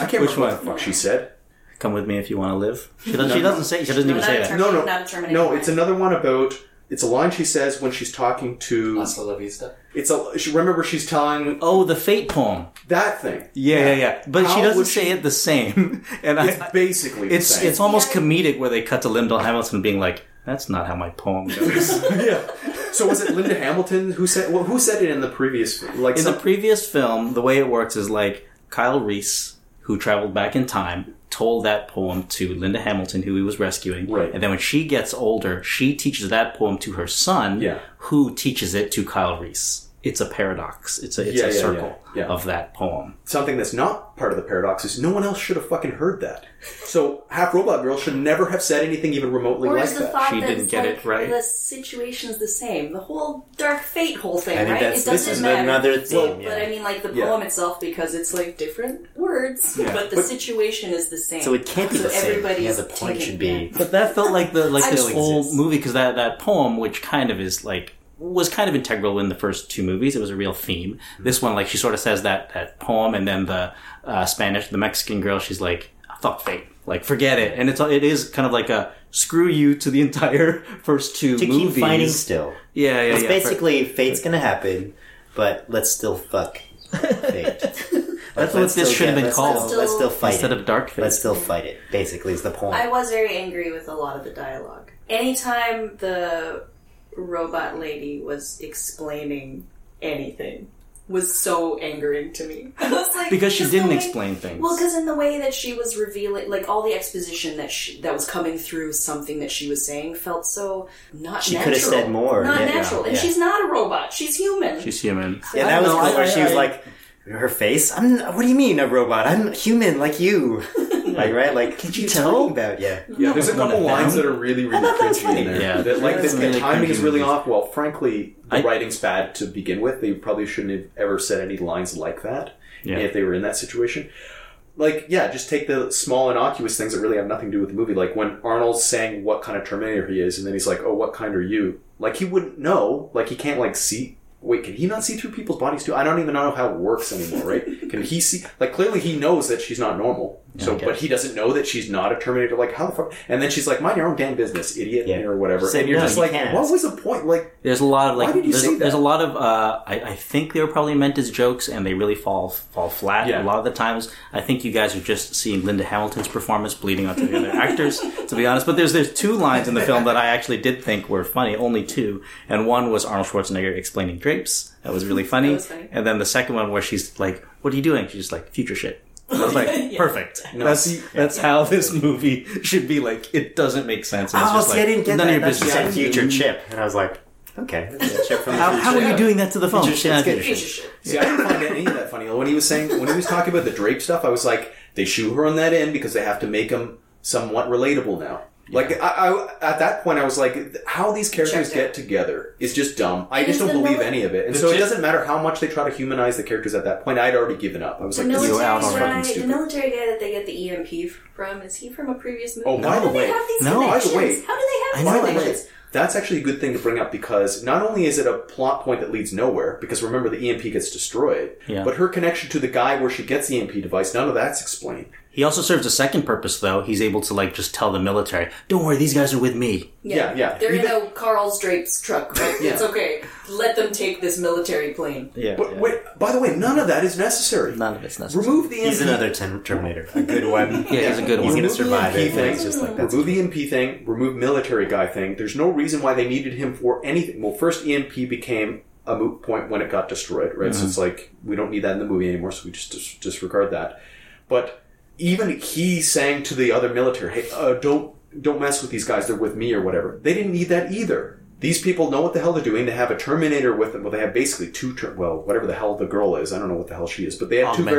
I can't Which remember what one? the fuck she said. Come with me if you want to live. She doesn't. No, she doesn't say. She doesn't even say that. term- No, no, Not a Terminator no. line. It's another one about. It's a line she says when she's talking to. Hasta la vista. It's a. She, remember, she's telling Oh, the fate poem. that thing. Yeah, yeah, yeah. But How she doesn't would say she- it the same. And It's I, basically. the it's same. it's almost comedic where they cut to Linda Hamilton being like, "That's not how my poem goes." yeah. So was it Linda Hamilton who said? Well, who said it in the previous? Like In some, the previous film, the way it works is like Kyle Reese, who traveled back in time, told that poem to Linda Hamilton, who he was rescuing. Right. And then when she gets older, she teaches that poem to her son, Yeah. who teaches it to Kyle Reese. It's a paradox. It's a it's Yeah, a yeah, circle yeah, yeah. of that poem. something that's not part of the paradox is no one else should have fucking heard that. So half robot girl should never have said anything even remotely Or like the that. thought She that didn't get like it right. the situation's the same. The whole dark fate whole thing, I think right? it this doesn't is matter. another theme, But, yeah. but I mean, like the Yeah. poem itself, because it's like different words, but the But- situation is the same. So it can't be So the same. everybody's Yeah, the point should be. But that felt like the like I this whole exists. movie because that that poem, which kind of is like was kind of integral in the first two movies. It was a real theme. This one, like she sort of says that that poem, and then the uh, Spanish, the Mexican girl, she's like, "Fuck fate." Like forget it, and it's it is kind of like a screw you to the entire first two To movies. keep fighting still. Yeah, yeah, It's yeah. basically fate's gonna happen, but let's still fuck fate. That's Let's what this should have been let's called. Still, let's still fight instead it. of dark fate. Let's still fight it. Basically, is the point. I was very angry with a lot of the dialogue. Anytime the robot lady was explaining anything was so angering to me. Was like, because she didn't way- explain things. Well, because in the way that she was revealing, like all the exposition that she, that was coming through something that she was saying felt so not She could have said more, Not yeah. natural, and Yeah. she's not a robot. She's human. she's human. yeah, that was know, cool. I- where she I- was I- like, her face. I'm. What do you mean a robot? I'm human like you. like right? Like Can't you tell? talking About yeah. Yeah, there's a couple of lines that are really, really thought that was cringy funny. in there. Yeah. that, like the, some the really timing is really off. Well, frankly, the I- writing's bad to begin with. They probably shouldn't have ever said any lines like that Yeah. if they were in that situation. Like, yeah, just take the small innocuous things that really have nothing to do with the movie. Like when Arnold's saying what kind of Terminator he is, and then he's like, "Oh, what kind are you?" Like he wouldn't know. Like he can't like see. Wait, can he not see through people's bodies too? I don't even know how it works anymore, right? Can he see? Like clearly he knows that she's not normal. So, but he doesn't know that she's not a Terminator. Like how the fuck? And then she's like, "Mind your own damn business, idiot," Yeah. or whatever. Say and you're no, just you like, can't. "What was the point?" Like, There's a lot of like Why did you there's, say that? there's a lot of uh, I, I think they were probably meant as jokes and they really fall fall flat Yeah. a lot of the times. I think you guys are just seeing Linda Hamilton's performance bleeding onto the other actors, to be honest. But there's there's two lines in the film that I actually did think were funny, only two, and one was Arnold Schwarzenegger explaining drapes. That was really funny. That was funny. And then the second one where she's like, "What are you doing?" She's just like, "Future shit." I was like, Yeah. perfect. that's that's how this movie should be. Like, it doesn't make sense. and it's Oh, just see, like, I didn't get none that. of your That's business. just a future chip, and I was like, okay, that's a chip from the How, how are you doing that to the phone? Future shit's good. Piece of shit. See, I didn't find any of that funny. When he was saying, when he was talking about the drape stuff, I was like, they shoehorn that in because they have to make him somewhat relatable now. Like, I, I, at that point, I was like, how these characters Checked get out. together is just dumb. I just don't the believe mili- any of it. And The so it chi- doesn't matter how much they try to humanize the characters at that point. I'd already given up. I was The like, this is You military out fucking already. guy, the stupid. military guy that they get the EMP from, is he from a previous movie? Oh, by How the do they way- have these No, by the connections? way- How do they have I these know, By the way, connections? that's actually a good thing to bring up because not only is it a plot point that leads nowhere, because remember the EMP gets destroyed, Yeah. but her connection to the guy where she gets the EMP device, none of that's explained. He also serves a second purpose, though. He's able to like just tell the military, "Don't worry, these guys are with me." Yeah, yeah. They're in Even- a Carl's Drapes truck. Right? yeah. It's okay. Let them take this military plane. Yeah. But yeah. wait, by the way, none of that is necessary. none of it's necessary. Remove the He's EMP another ten- Terminator, a good one. Yeah, he's a good He's one. gonna Remove the survive EMP it. thing. It's just like that's remove the EMP thing. Remove military guy thing. There's no reason why they needed him for anything. Well, first EMP became a moot point when it got destroyed, right? So mm-hmm. it's like we don't need that in the movie anymore, so we just dis- disregard that. But even he saying to the other military, "Hey, uh, don't don't mess with these guys. They're with me or whatever." They didn't need that either. These people know what the hell they're doing. They have a Terminator with them. Well, they have basically two. Ter- well, whatever the hell the girl is, I don't know what the hell she is, but they have two. very-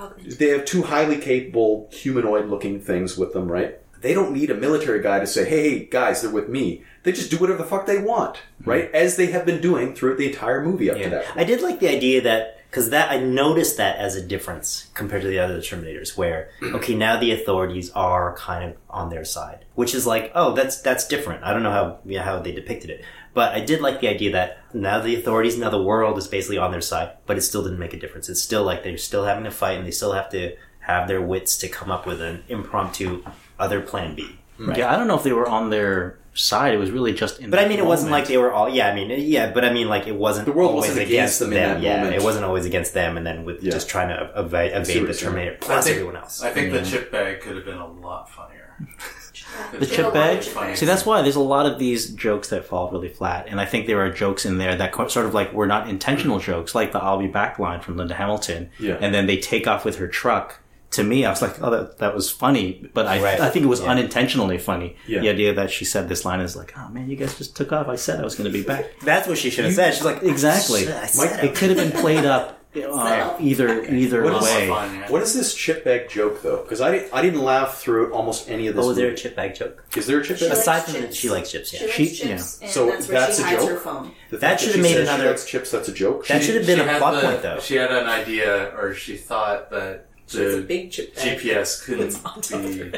Augmented. they have two highly capable humanoid looking things with them, right? They don't need a military guy to say, hey, guys, they're with me. They just do whatever the fuck they want, right? As they have been doing throughout the entire movie up to Yeah. that. I did like the idea that because that I noticed that as a difference compared to the other Terminators, where okay now the authorities are kind of on their side, which is like oh that's that's different. I don't know how yeah, how they depicted it, but I did like the idea that now the authorities, now the world is basically on their side, but it still didn't make a difference. It's still like they're still having to fight and they still have to have their wits to come up with an impromptu other plan B. Yeah, I don't know if they were on their side. It was really just in. But I mean, it wasn't like they were all. Yeah, I mean, yeah, but I mean, like it wasn't. The world always wasn't against them in that yeah, moment. it wasn't always against them, and then with Yeah. just trying to evade, evade the you're. Terminator I plus think- everyone else. I think the chip bag could have been a lot funnier. the chip bag. See, that's why there's a lot of these jokes that fall really flat, and I think there are jokes in there that sort of like were not intentional jokes, like the "I'll be back" line from Linda Hamilton, Yeah. and then they take off with her truck. To me, I was like, "Oh, that, that was funny," but I, Right. I think it was Yeah. unintentionally funny. Yeah. The idea that she said this line is like, "Oh man, you guys just took off. I said I was going to be back." That's what she should have said. She's like, Exactly. "Shit, It could have been played up uh, either either What is way. Fun, yeah. What is this chip bag joke, though? Because I, I didn't laugh through almost any of this. Oh, was there a chip bag joke? Is there a chip She bag? Aside from that, she likes chips, yeah. She She- chips, and So that's that's she a joke? her phone. The That should have made another- chips. That's a joke. That should have been a plot the- point, though. She had an idea, or she thought that She has a the big chip bag. GPS couldn't It's on top of be.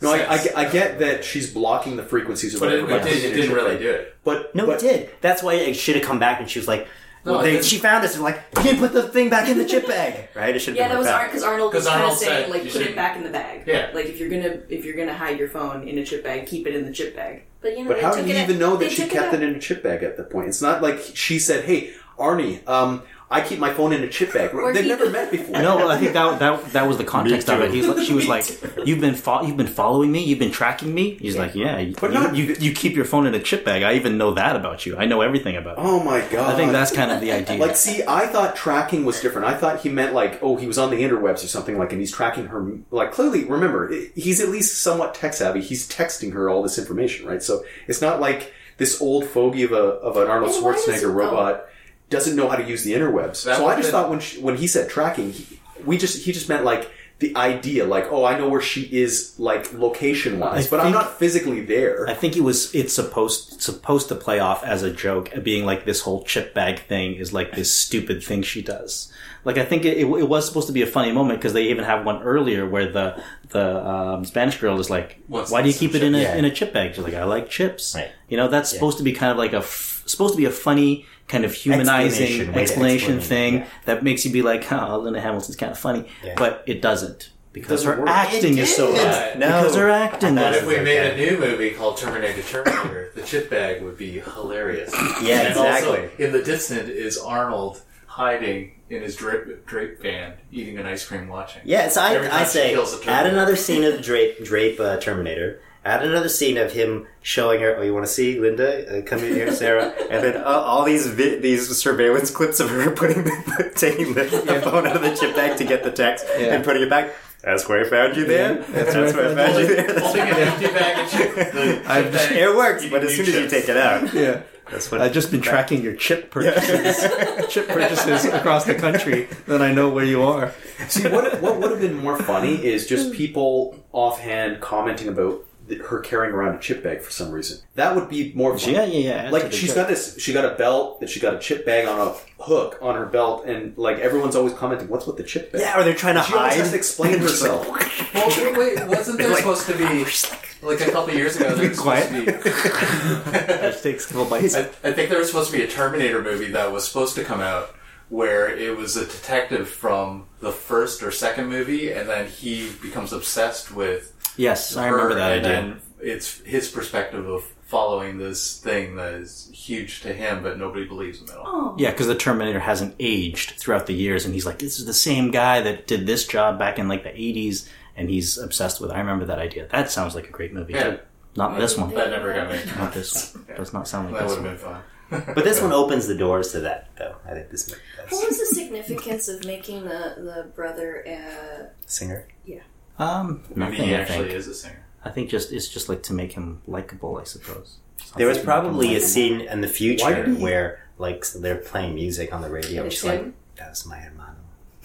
no, I, I, I get that she's blocking the frequencies of But it, whatever it didn't, it didn't really do it. But No, but, it did. That's why it should have come back, and she was like, No, well, it they, she found us and like, you didn't put the thing back in the chip bag, right? It should have Yeah, been that was like Arnold because Arnold was 'Cause kind of Arnold saying said like put it shouldn't- back in the bag. Yeah. Like if you're gonna if you're gonna hide your phone in a chip bag, keep it in the chip bag. But you know, But how did do you even out- know that she kept out. it in a chip bag at that point? It's not like she said, "Hey, Arnie, um, I keep my phone in a chip bag." Or They've he- never met before. No, I think that that that was the context of it. He's like, she was like, "You've been fo- you've been following me. You've been tracking me." He's like, "Yeah, you, But you, not- you you keep your phone in a chip bag. I even know that about you. I know everything about you." Oh my god! I think that's kind of the idea. Like, see, I thought tracking was different. I thought he meant like, oh, he was on the interwebs or something like, and he's tracking her. Like, clearly, remember, i- he's at least somewhat tech savvy. He's texting her all this information, right? So it's not like this old fogey of a of an Arnold And why does Schwarzenegger he- robot doesn't know how to use the interwebs. That so I just been- thought when she, when he said tracking, he, we just he just meant like the idea, like, oh, I know where she is, like location wise, I but I'm not physically there. I think it was it's supposed supposed to play off as a joke, being like this whole chip bag thing is like this stupid thing she does. Like I think it, it, it was supposed to be a funny moment because they even have one earlier where the the um, Spanish girl is like, What's "Why do you keep it in a chip? Yeah. in a chip bag?" She's like, "I like chips." Right. You know, that's supposed to be kind of like a f- supposed to be a funny kind of humanizing Explanation, way explanation thing yeah. that makes you be like, "Oh, Linda Hamilton's kind of funny," Yeah. but it doesn't because her work. acting It is so bad. No. Because her acting I is But if we made a new movie called Terminator Terminator, the chip bag would be hilarious. Yeah, and Also, exactly. in the distance is Arnold hiding in his drape, drape van, eating an ice cream, watching. Yeah, so I, Every time I she say kills a add another scene of Drape Drape uh, Terminator. Add another scene of him showing her. Oh, you want to see Linda? Uh, come in here, Sarah. and then uh, all these vi- these surveillance clips of her putting the, taking the, the phone out of the chip bag to get the text Yeah. and putting it back. That's where I found you there. That's, where I found you there. That's Holding an empty bag. The I've chip just- It works, but as new soon as you take it out, Yeah. that's what. I've just been tracking your chip purchases, chip purchases across the country. Then I know where you are. See, what what would have been more funny is just people offhand commenting about th- her carrying around a chip bag for some reason. That would be more fun. Yeah, yeah, yeah. Like the she's joke. got this, she got a belt that she got a chip bag on a hook on her belt, and like everyone's always commenting, "What's with the chip bag?" yeah, or they're trying to she always hide. has to explain herself. Well, wait, wait, wasn't there Like- supposed to be oh, like a couple years ago? There was supposed to be. That takes a couple bites. I, I think there was supposed to be a Terminator movie that was supposed to come out where it was a detective from the first or second movie, and then he becomes obsessed with Yes, I remember her, that and idea. then it's his perspective of following this thing that is huge to him, but nobody believes him at all. Yeah, because the Terminator hasn't aged throughout the years, and he's like, "This is the same guy that did this job back in like the '80s," and he's obsessed with. it. I remember that idea. That sounds like a great movie. Yeah. Not this one. That never got made. Not this. One. Does not sound like That this would have been fun. But this one opens the doors to that, though. I think this movie What was the significance of making the, the brother uh, Singer. Um, Maybe nothing. he I actually think. is a singer. I think just it's just like to make him likable. I suppose. There was Something to make him probably a scene in the future where, like, so they're playing music on the radio. And And it's she's like, him? "That's my hermano."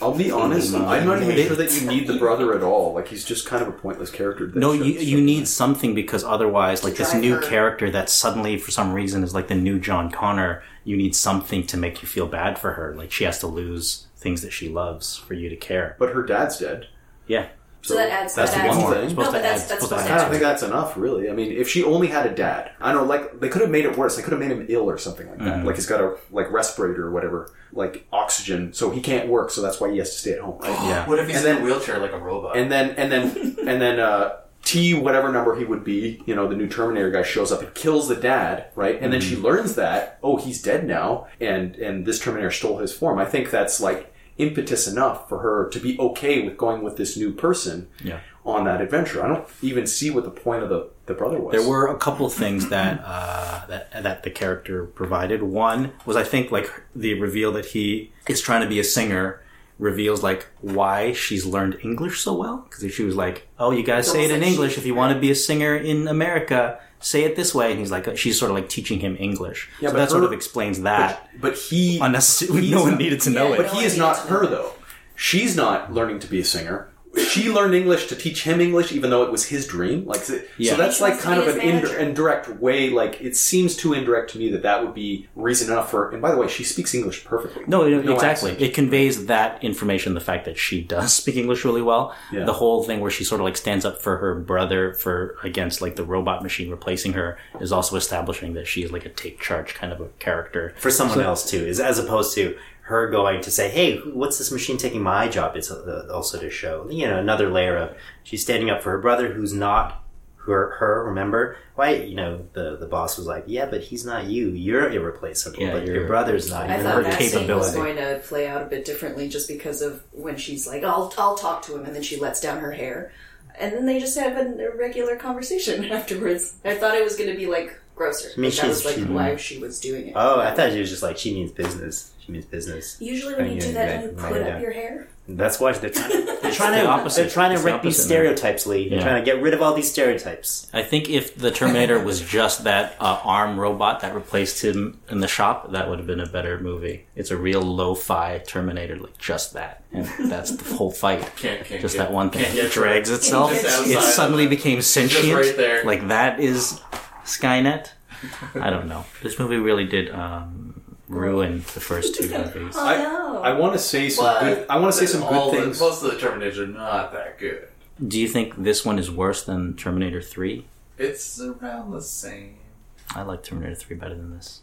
I'll be honest. I'm not even sure that you need the brother at all. Like he's just kind of a pointless character. that No, you you something. need something because otherwise, like this new her. character that suddenly, for some reason, is like the new John Connor. You need something to make you feel bad for her. Like she has to lose things that she loves for you to care. But her dad's dead. Yeah, So that adds. that's that the adds one more. thing. No, but that's that's supposed to add I don't think that's enough, really. I mean, if she only had a dad, I don't know, like they could have made it worse. They could have made him ill or something like that. Like he's got a like respirator or whatever, like oxygen, so he can't work. So that's why he has to stay at home. Right? yeah. What if he's And in then- a wheelchair like a robot? And then and then and then uh, T whatever number he would be, you know, the new Terminator guy shows up and kills the dad, right? And then she learns that oh he's dead now, and and this Terminator stole his form. I think that's like impetus enough for her to be okay with going with this new person Yeah. on that adventure. I don't even see what the point of the the brother was. There were a couple of things that uh, that that the character provided. One was, I think, like the reveal that he is trying to be a singer reveals like why she's learned English so well because she was like, "Oh, you guys say it in English if you want to be a singer in America." Say it this way, and he's like, uh, she's sort of like teaching him English. Yeah, so but that sort of explains that. but, but he Unnecessary. No one needed to know Yeah, it. But he is not her though. She's not learning to be a singer. She learned English to teach him English, even though it was his dream. Like, so, Yeah. so that's like kind of an ind- indirect way. Like, it seems too indirect to me that that would be reason enough for. And by the way, she speaks English perfectly. No, it- exactly. accent. It conveys that information, the fact that she does speak English really well. Yeah. The whole thing where she sort of like stands up for her brother for against like the robot machine replacing her is also establishing that she is like a take charge kind of a character. For someone else, too, is as opposed to her going to say, hey, what's this machine taking my job? It's uh, also to show, you know, another layer of she's standing up for her brother who's not her, her remember? Why, you know, the, the boss was like, yeah, but he's not you. You're irreplaceable, Yeah, but your you're- brother's not. I Even thought her that scene was going to play out a bit differently just because of when she's like, I'll, I'll talk to him, and then she lets down her hair. And then they just have a, a regular conversation afterwards. I thought it was going to be like grosser. I mean, but that was like she's- why she was doing it. Oh, I thought she was just like, she means business. She means business. Usually when you Yeah, do that, you put yeah. up your hair. That's why they're trying to, they're trying the to, opposite. they're trying It's to the wreck these stereotypes, Lee. They're Yeah. trying to get rid of all these stereotypes. I think if the Terminator was just that uh, arm robot that replaced him in the shop, that would have been a better movie. It's a real lo-fi Terminator, like just that, and that's the whole fight. Can't- can't just get- that one thing. can't It drags to itself. It suddenly became sentient. right there. Like that is Skynet. I don't know. This movie really did um, ruin the first two movies. I, no! I want to say some But good. I want to say some all good the- things. most of the Terminators are not that good. Do you think this one is worse than Terminator Three? It's around the same. I like Terminator Three better than this.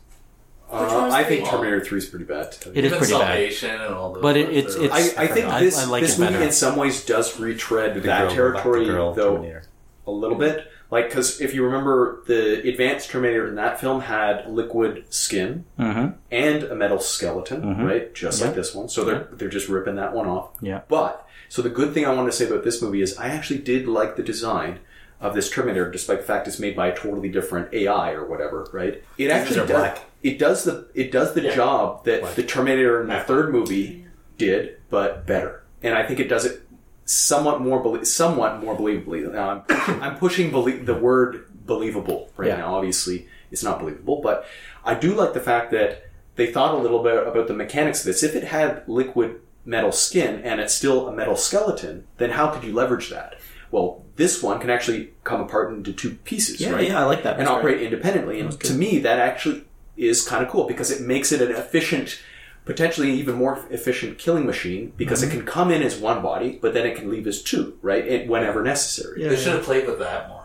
Which Uh, was I three? think Terminator Three is pretty bad. It is Even pretty bad. Salvation and all those. But it- ones it's- are- it's- I, I think I- this I like this it movie better. in some ways does retread The that girl- territory the girl though Terminator. a little bit. Like because if you remember, the advanced Terminator in that film had liquid skin Mm-hmm. and a metal skeleton, Mhm. right? Just Yeah. like this one. So they're they're just ripping that one off. Yeah. But so the good thing I want to say about this movie is I actually did like the design of this Terminator, despite the fact it's made by a totally different AI or whatever, right? It actually does, black. it does the it does the Yeah. job that Black. the Terminator in the third movie did, but better. And I think it does it somewhat more belie- somewhat more believably. Now I'm I'm pushing belie- the word believable right Yeah. now. Obviously, it's not believable, but I do like the fact that they thought a little bit about the mechanics of this. If it had liquid metal skin and it's still a metal skeleton, then how could you leverage that? Well, this one can actually come apart into two pieces, Yeah, right? yeah, I like that. and That's operate independently. And to me, that actually is kind of cool because it makes it an efficient, potentially even more efficient killing machine because Mm-hmm. it can come in as one body, but then it can leave as two, right? It, whenever necessary. They should have played with that more.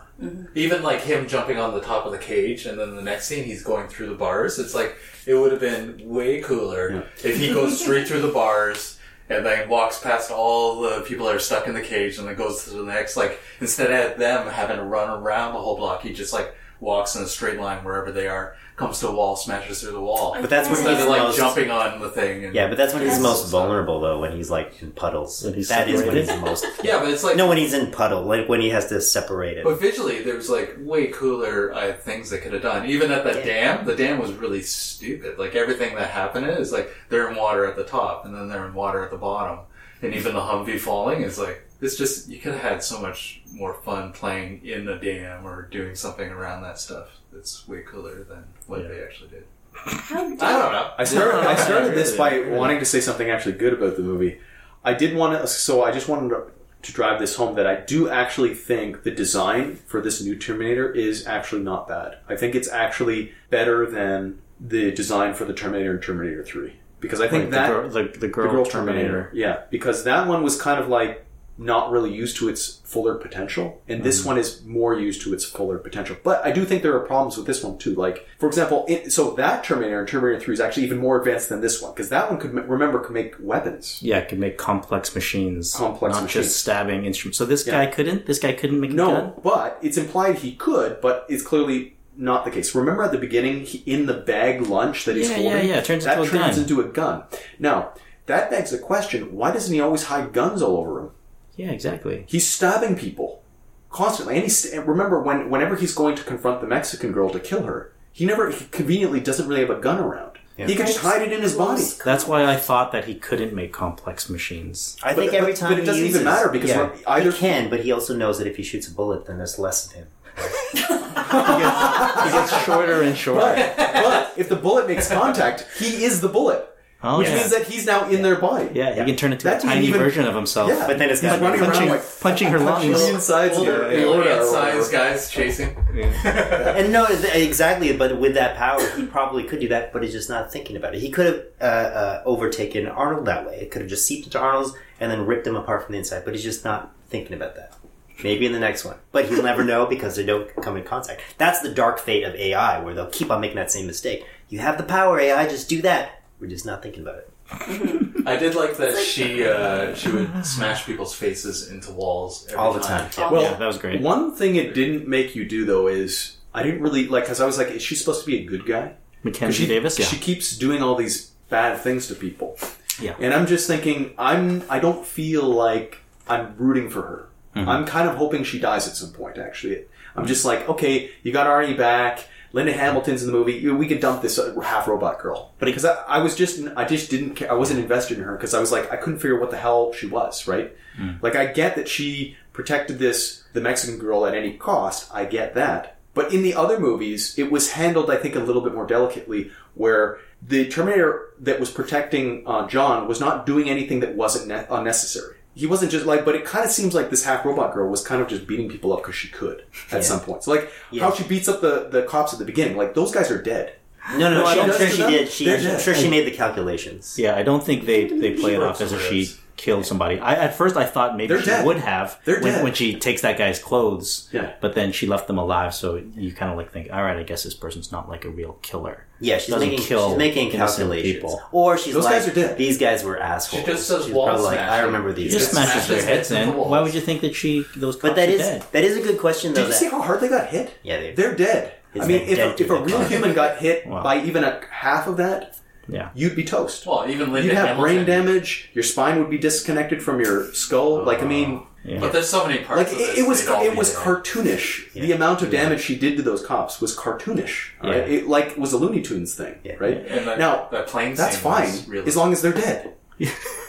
Even like him jumping on the top of the cage, and then the next scene he's going through the bars. It's like it would have been way cooler if he goes straight through the bars and then walks past all the people that are stuck in the cage, and then goes to the next. Like instead of them having to run around the whole block, he just like walks in a straight line wherever they are, comes to a wall, smashes through the wall. But that's when Instead he's of like most, jumping on the thing. And, Yeah, but that's when he's That's- most vulnerable though. When he's like in puddles. When he's That is when separated? he's most. yeah, but it's like No, when he's in puddle, like when he has to separate it. But visually, there's like way cooler uh, things they could have done. Even at that Yeah. dam, the dam was really stupid. Like everything that happened is like they're in water at the top and then they're in water at the bottom, and even the Humvee falling is like it's just you could have had so much more fun playing in the dam or doing something around that stuff. That's way cooler than what Yeah. they actually did. How I don't know. I started, I started this by Really, really. wanting to say something actually good about the movie. I did want to, so I just wanted to, to drive this home that I do actually think the design for this new Terminator is actually not bad. I think it's actually better than the design for the Terminator in Terminator 3. Because I think Like that. the girl, the, the the girl, girl Terminator. Terminator. Yeah, because that one was kind of like not really used to its fuller potential, and Mm-hmm. this one is more used to its fuller potential. But I do think there are problems with this one too. Like, for example, it, so that Terminator in Terminator Three is actually even more advanced than this one because that one could remember could make weapons. Yeah, it could make complex machines, Complex not machines. just stabbing instruments. So this Yeah. guy couldn't. This guy couldn't make a No, gun. but it's implied he could, but it's clearly not the case. Remember at the beginning, he, in the bag lunch that he's Yeah, holding, yeah, yeah, it turns that into a turns gun. into a gun. Now that begs the question: Why doesn't he always hide guns all over him? Yeah, exactly. He's stabbing people constantly, and he's and remember when whenever he's going to confront the Mexican girl to kill her, he never he conveniently doesn't really have a gun around. He could just hide it in his body. That's why I thought that he couldn't make complex machines. I think but- every but- time but it he doesn't even matter because yeah, either- he can, but he also knows that if he shoots a bullet, then there's less of him. He gets shorter and shorter. But, but if the bullet makes contact, he is the bullet, Oh, which yeah. means that he's now in their body. yeah, he can turn into That a didn't tiny even- version of himself. Yeah. But then it's He's got running punching, around like punching her punching lungs. the insides of Older, the aorta or alien whatever. guys chasing. And no, th- exactly. But with that power, he probably could do that, but he's just not thinking about it. He could have uh, uh, overtaken Arnold that way. It could have just seeped into Arnold's and then ripped him apart from the inside. But he's just not thinking about that. Maybe in the next one, but he'll never know because they don't come in contact. That's the dark fate of AI, where they'll keep on making that same mistake. You have the power, AI. Just do that. We're just not thinking about it. I did like that she uh, she would smash people's faces into walls every All the time. time. Well, Yeah, that was great. One thing it didn't make you do though is I didn't really like because I was like, is she supposed to be a good guy? 'Cause Mackenzie she, Davis. Yeah, She keeps doing all these bad things to people. Yeah. And I'm just thinking, I'm I don't feel like I'm rooting for her. Mm-hmm. I'm kind of hoping she dies at some point. Actually, I'm just like, okay, you got Arnie back. Linda Hamilton's in the movie. We could dump this half robot girl, but because I, I was just, I just didn't, care. I wasn't invested in her because I was like, I couldn't figure out what the hell she was. Right? Mm. Like, I get that she protected this the Mexican girl at any cost. I get that, but in the other movies, it was handled, I think, a little bit more delicately, where the Terminator that was protecting uh, John was not doing anything that wasn't ne- unnecessary. He wasn't just like, but it kind of seems like this half robot girl was kind of just beating people up because she could at some point. So like Yeah. how she beats up the, the cops at the beginning, like those guys are dead. No, no, What she, she I'm sure she them, did. She, I'm sure she made the calculations. yeah. I don't think they they play it off as some if she ribs. killed somebody. I, at first, I thought maybe They're she dead. would have They're when, dead. when she takes that guy's clothes. Yeah. But then she left them alive, so you kind of like think, all right, I guess this person's not like a real killer. Yeah, she's Doesn't making kill she's making innocent calculations, people. or she's Those like, guys are dead. these guys were assholes. She just does she's wall probably like, I smashing. remember He these. just guys. smashes their smashes heads heads into in. walls. Why would you think that she those cops But that are is dead? that is a good question though. Did you see that- how hard they got hit? Yeah, they- they're dead. It's I mean, like if, dead a, if a the real human got hit Wow. by even a half of that, Yeah. you'd be toast. Well, even Linda You'd have Hamilton. brain damage. Your spine would be disconnected from your skull. Oh, like I mean, Yeah. But there's so many parts. like of it, it was it was there. cartoonish. The amount of damage she did to those cops was cartoonish. all right? Yeah. It like was a Looney Tunes thing, Yeah. right? And that, Now that plane that's fine Really, as long as they're dead.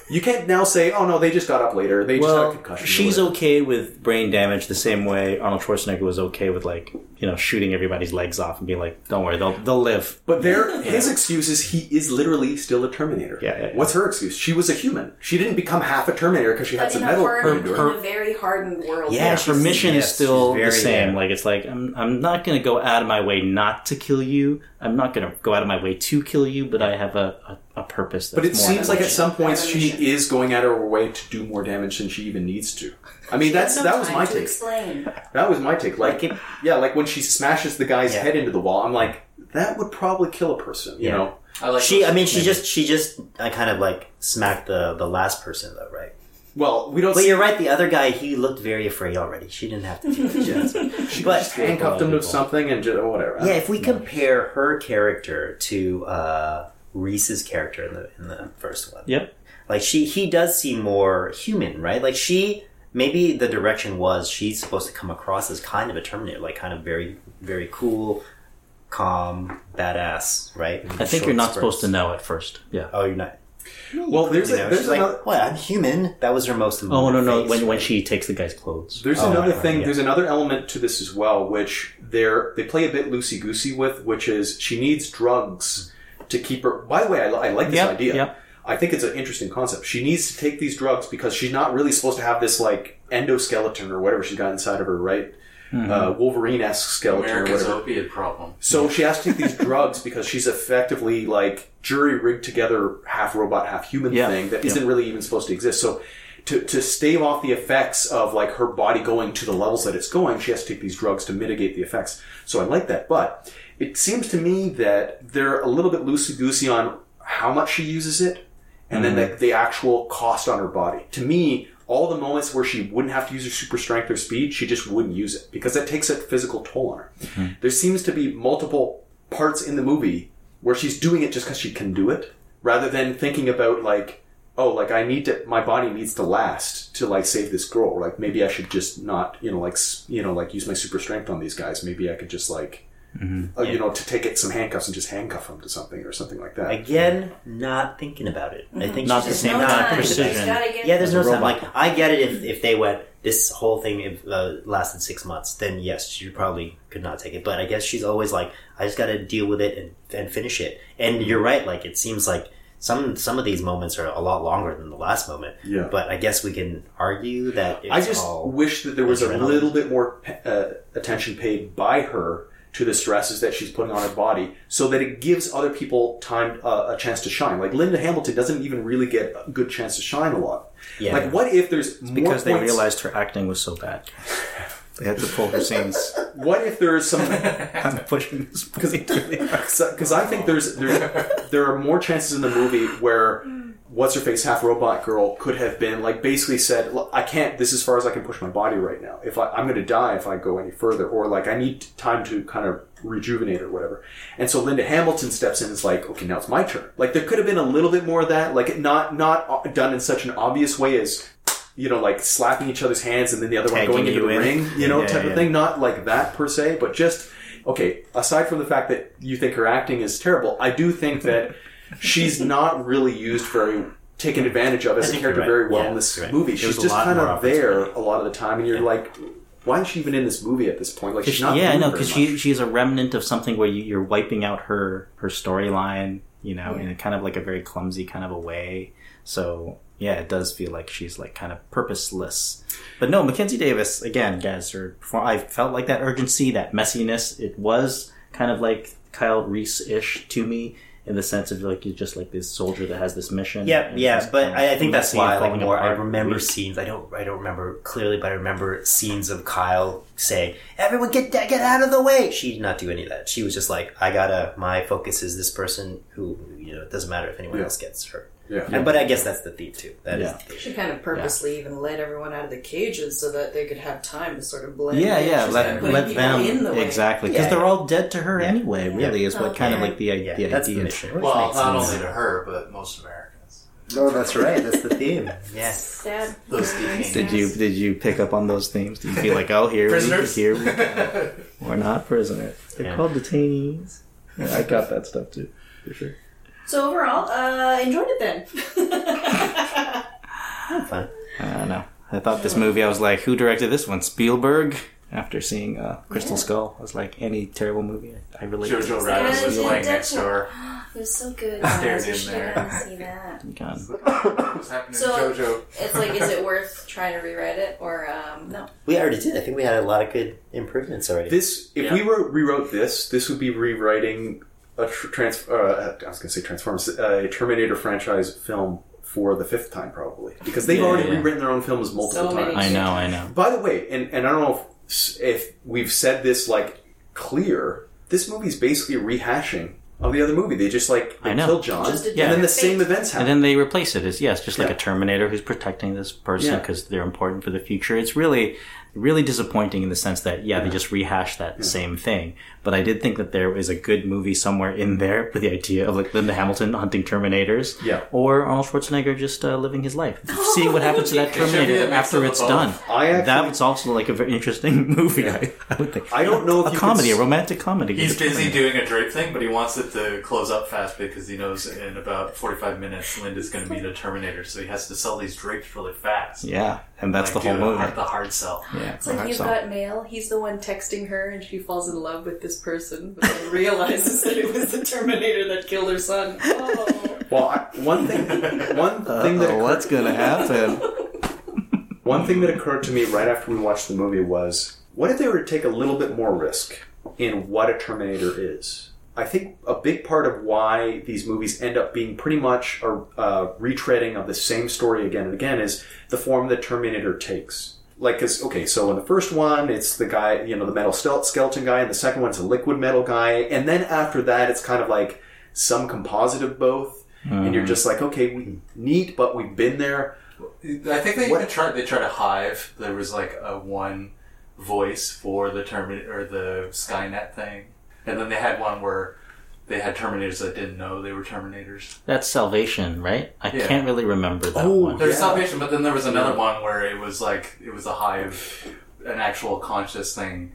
you can't now say, "Oh no, they just got up later. They just had a concussion." or she's okay with brain damage the same way Arnold Schwarzenegger was okay with like you know shooting everybody's legs off and being like, "Don't worry, they'll they'll live." But their his excuse is he is literally still a Terminator. Yeah, yeah, yeah. What's her excuse? She was a human. She didn't become half a Terminator because she had But some metal hard, put into her. in a very hardened world. Yeah, Her she's- mission is still very the same. there. Like it's like I'm I'm not gonna go out of my way not to kill you. I'm not going to go out of my way to kill you, but I have a, a, a purpose. That's But it more seems like at some points she mission. is going out of her way to do more damage than she even needs to. I mean, that's No that was my take. Explain. That was my take. Like, Like it- yeah, like when she smashes the guy's Yeah. head into the wall, I'm like, that would probably kill a person. You Yeah. know? I like She, I mean, she just, she just, I kind of like smacked the the last person though, right? Well, we don't. But see, you're right. The other guy, he looked very afraid already. She didn't have to do that. She but just handcuffed him to something and just, whatever. yeah, if we compare her character to uh, Reese's character in the in the first one, Yep. like she he does seem more human, right? Like she maybe the direction was she's supposed to come across as kind of a Terminator, like kind of very very cool, calm, badass, right? I think you're not supposed to know at first. Yeah. Oh, you're not. Well, there's a, there's she's another. like, what? I'm human. That was her most. Oh no no! face, When when she takes the guy's clothes. There's Oh, another right, thing. yeah. There's another element to this as well, which they're they play a bit loosey goosey with, which is she needs drugs to keep her. By the way, I, I like this Yep, idea. yep. I think it's an interesting concept. She needs to take these drugs because she's not really supposed to have this like endoskeleton or whatever she's got inside of her, right? Mm-hmm. Uh, Wolverine esque skeleton America's or whatever. opiate problem. So she has to take these drugs because she's effectively like jury rigged together half robot, half human Yeah. thing that Yeah. not really even supposed to exist. So to, to stave off the effects of like her body going to the levels that it's going, she has to take these drugs to mitigate the effects. So I like that. But it seems to me that they're a little bit loosey goosey on how much she uses it and then mm-hmm. the, the actual cost on her body. To me, all the moments where she wouldn't have to use her super strength or speed, she just wouldn't use it because that takes a physical toll on her. Mm-hmm. There seems to be multiple parts in the movie where she's doing it just because she can do it, rather than thinking about like, oh, like I need to, my body needs to last to like save this girl. Or like maybe I should just not, you know, like you know, like use my super strength on these guys. Maybe I could just like, uh, you know, to take it some handcuffs and just handcuff them to something or something like that. Again, not thinking about it. I think Not she's the just same not kind of time. precision. Just gotta get- Yeah, there's no As time. Like I get it if if they went this whole thing if, uh, lasted six months, then yes, she probably could not take it. But I guess she's always like, I just got to deal with it and and finish it. And you're right. Like it seems like some some of these moments are a lot longer than the last moment. Yeah. But I guess we can argue that it's I just all wish that there was a little bit more uh, attention paid by her to the stresses that she's putting on her body, so that it gives other people time uh, a chance to shine. Like Linda Hamilton doesn't even really get a good chance to shine a lot. Yeah. Like, what if there's more because they realized her acting was so bad. They had to pull her scenes. What if there's some? I'm pushing this. Because I think there's there there are more chances in the movie where what's her face half robot girl could have been like basically said I can't this is as far as I can push my body right now if I, I'm going to die if I go any further or like I need time to kind of rejuvenate or whatever and so Linda Hamilton steps in and is like okay now it's my turn like there could have been a little bit more of that like not not uh, done in such an obvious way as you know like slapping each other's hands and then the other one going into the in. ring you know Yeah, type yeah. of thing not like that per se but just okay, aside from the fact that you think her acting is terrible, I do think that she's not really used very taken advantage of as a character you're very well Yeah, in this right. movie. She's just kind of there a lot of the time, and you're like, why is she even in this movie at this point? Like she's not. yeah, I know because she she's a remnant of something where you, you're wiping out her her storyline, you know, in a kind of like a very clumsy kind of a way. So yeah, it does feel like she's like kind of purposeless. But no, Mackenzie Davis again, guys, her I felt like that urgency, that messiness. It was kind of like Kyle Reese ish to me. In the sense of like you're just like this soldier that has this mission. Yeah, and yeah, but kind of I, I think that's why I like more. I remember Weak. scenes. I don't. I don't remember clearly, but I remember scenes of Kyle saying, "Everyone, get get out of the way." She did not do any of that. She was just like, "I gotta. My focus is this person who you know. It doesn't matter if anyone Yeah. else gets hurt." Yeah. And, but I guess that's the theme too. That is Yeah. the theme. She kind of purposely even let everyone out of the cages so that they could have time to sort of blend. Yeah, in. yeah. She's Let, not putting let them in the way. exactly because Yeah, they're all dead to her anyway. Really, is what kind of like the, Yeah, the that's the idea. mission. Well, not sense. only to her, but most Americans. Oh, that's right. That's the theme. Yes. Sad. Those themes. Did you did you pick up on those themes? Did you feel like oh here Prisoners? we here we go. we're not prisoners. They're Yeah. called detainees. Yeah, I got that stuff too for sure. So overall, uh, enjoyed it then. Fun. I don't know. I thought this movie. I was like, who directed this one? Spielberg. After seeing uh, Crystal Skull, I was like, any terrible movie, I relate. to Jojo this. Rabbit was Yeah, playing Deadpool. next door. it was so good. Stared guys. You in there. see that. God. What's happening So- to JoJo? It's like, is it worth trying to rewrite it or um, no? We already did. I think we had a lot of good improvements already. This, if Yeah. we wrote, rewrote this, this would be rewriting a trans. Uh, I was going to say Transformers, a Terminator franchise film for the fifth time, probably because they've Yeah, already yeah. rewritten their own films multiple So times. I know, I know. By the way, and, and I don't know if, if we've said this like clear. This movie's basically rehashing of the other movie. They just like they I know. kill John, Just a and then the same events happen, And then they replace it as yes, just like Yeah. a Terminator who's protecting this person Yeah. because they're important for the future. It's really, really disappointing in the sense that yeah, they just rehashed that same thing. But I did think that there is a good movie somewhere in there with the idea of like Linda Hamilton hunting Terminators, Yeah. or Arnold Schwarzenegger just uh, living his life, seeing what happens to that should be a Terminator mix after it's both. done. I actually- That's also like a very interesting movie. I, I would think. I don't know if a you comedy, could a romantic comedy. He's busy doing a drape thing, but he wants it to close up fast because he knows in about 45 minutes Linda's going to meet a Terminator, so he has to sell these drapes really fast. Yeah, and that's Like, the whole movie. the hard sell. Yeah, It's like you've so- got mail. He's the one texting her, and she falls in love with this person, but then realizes that it was the Terminator that killed her son. Oh. Well, I, one thing, one thing that occurred, what's gonna happen? one thing that occurred to me right after we watched the movie was, what if they were to take a little bit more risk in what a Terminator is? I think a big part of why these movies end up being pretty much a uh, retreading of the same story again and again is the form that Terminator takes. Like, cause, okay, so in the first one, it's the guy, you know, the metal skeleton guy, and the second one, it's a liquid metal guy, and then after that, it's kind of like some composite of both, and you're mm-hmm. just like, okay, we neat, but we've been there. I think they What- even tried. They tried to hive. There was like a one voice for the Terminator or the Skynet thing, and then they had one where they had Terminators that didn't know they were Terminators. That's Salvation, right? I Yeah. can't really remember that Oh, one. There's Yeah. Salvation, but then there was another one where it was like it was a hive, an actual conscious thing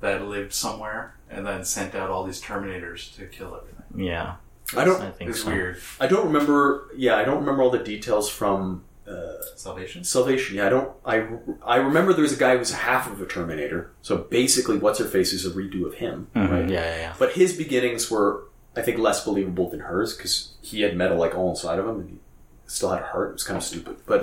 that lived somewhere, and then sent out all these Terminators to kill everything. Yeah, I don't, I think It's so. weird. I don't remember. Yeah, I don't remember all the details from uh, Salvation. Salvation. Yeah, I don't. I I remember there was a guy who was half of a Terminator. So basically, what's her face is a redo of him, Mhm, right? Yeah, yeah, yeah. But his beginnings were, I think, less believable than hers because he had metal like all inside of him and he still had a heart. It was kind of stupid. But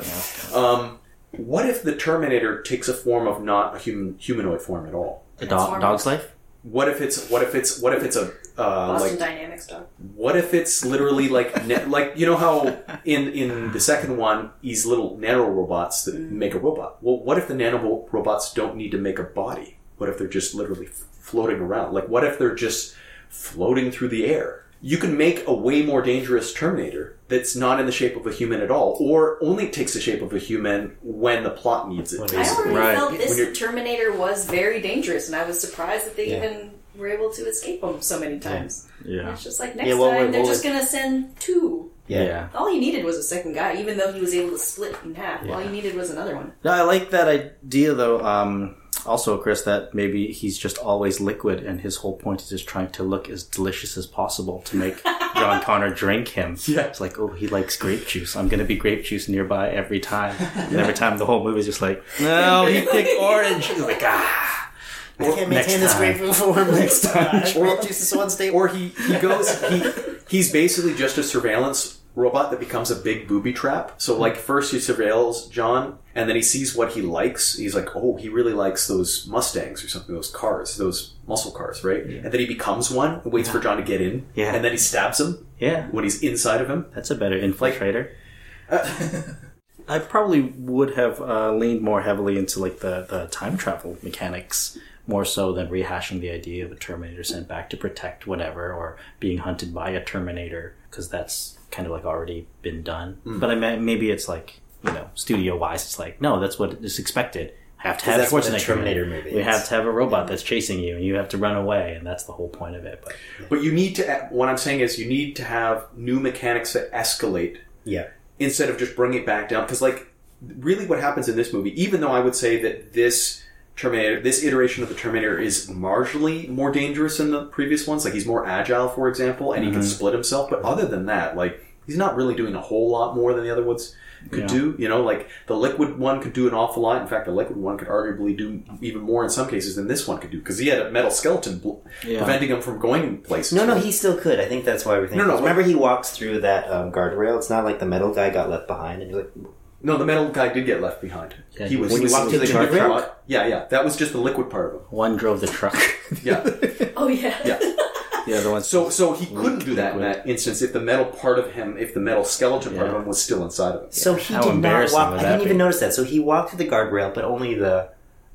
um, what if the Terminator takes a form of not a human humanoid form at all? A dog, dog's life. What if it's what if it's what if it's a uh, Boston like Dynamics dog. what if it's literally like ne- like you know how in in the second one these little nano robots that make a robot. Well, what if the nano robots don't need to make a body? What if they're just literally f- floating around? Like what if they're just floating through the air? You can make a way more dangerous Terminator that's not in the shape of a human at all, or only takes the shape of a human when the plot needs it. When I Basically. already Right. felt this you're- Terminator was very dangerous, and I was surprised that they Yeah. even were able to escape him so many times. And Yeah, It's just like next Yeah, what time would- they're what just gonna send two. yeah. Yeah. All he needed was a second guy, even though he was able to split in half. All he needed was another one. No, I like that idea though. Um, also, Chris, that maybe he's just always liquid, and his whole point is just trying to look as delicious as possible to make John Connor drink him. Yeah. it's like, oh, he likes grape juice. I'm going to be grape juice nearby every time, and every time the whole movie is just like, no, he picked orange. He's like, ah. I can't Next maintain this time. grapefruit form next time. Or- Grape juice is so unstable. Or he, he goes he he's basically just a surveillance robot that becomes a big booby trap. So like first he surveils John and then he sees what he likes. He's like, oh, he really likes those Mustangs or something, those cars, those muscle cars, right? And then he becomes one and waits for John to get in. Yeah. And then he stabs him Yeah, when he's inside of him. that's a better infiltrator. I probably would have uh, leaned more heavily into like the, the time travel mechanics more so than rehashing the idea of a Terminator sent back to protect whatever or being hunted by a Terminator because that's kind of like already been done. Hmm. But I mean, maybe it's like you know studio wise, it's like no, that's what is expected. Have to have that's what a Schwarzenegger. Terminator movie We have to have a robot that's chasing you, and you have to run away, and that's the whole point of it. But But you need to uh, what I'm saying is you need to have new mechanics that escalate yeah. instead of just bringing it back down. Because, like, really what happens in this movie, even though I would say that this Terminator, this iteration of the Terminator is marginally more dangerous than the previous ones, like, he's more agile, for example, and he can split himself. But other than that, like, he's not really doing a whole lot more than the other ones could Yeah. do. You know, like, the liquid one could do an awful lot. In fact, the liquid one could arguably do even more in some cases than this one could do, because he had a metal skeleton bl- Yeah. preventing him from going places. No, no, he still could. I think that's why we're thinking. No, no, Remember, he walks through that um, guardrail. It's not like the metal guy got left behind, and you're like, No, the metal guy did get left behind. Yeah, he was when he walked through the in guardrail? truck. Yeah, yeah, that was just the liquid part of him. one drove the truck. Yeah, Oh yeah. yeah. Yeah, the one. So, so he couldn't do that in that instance if the metal part of him, if the metal skeleton part of him was still inside of him. So he How did not walk. I didn't even notice that. So he walked through the guardrail, but only the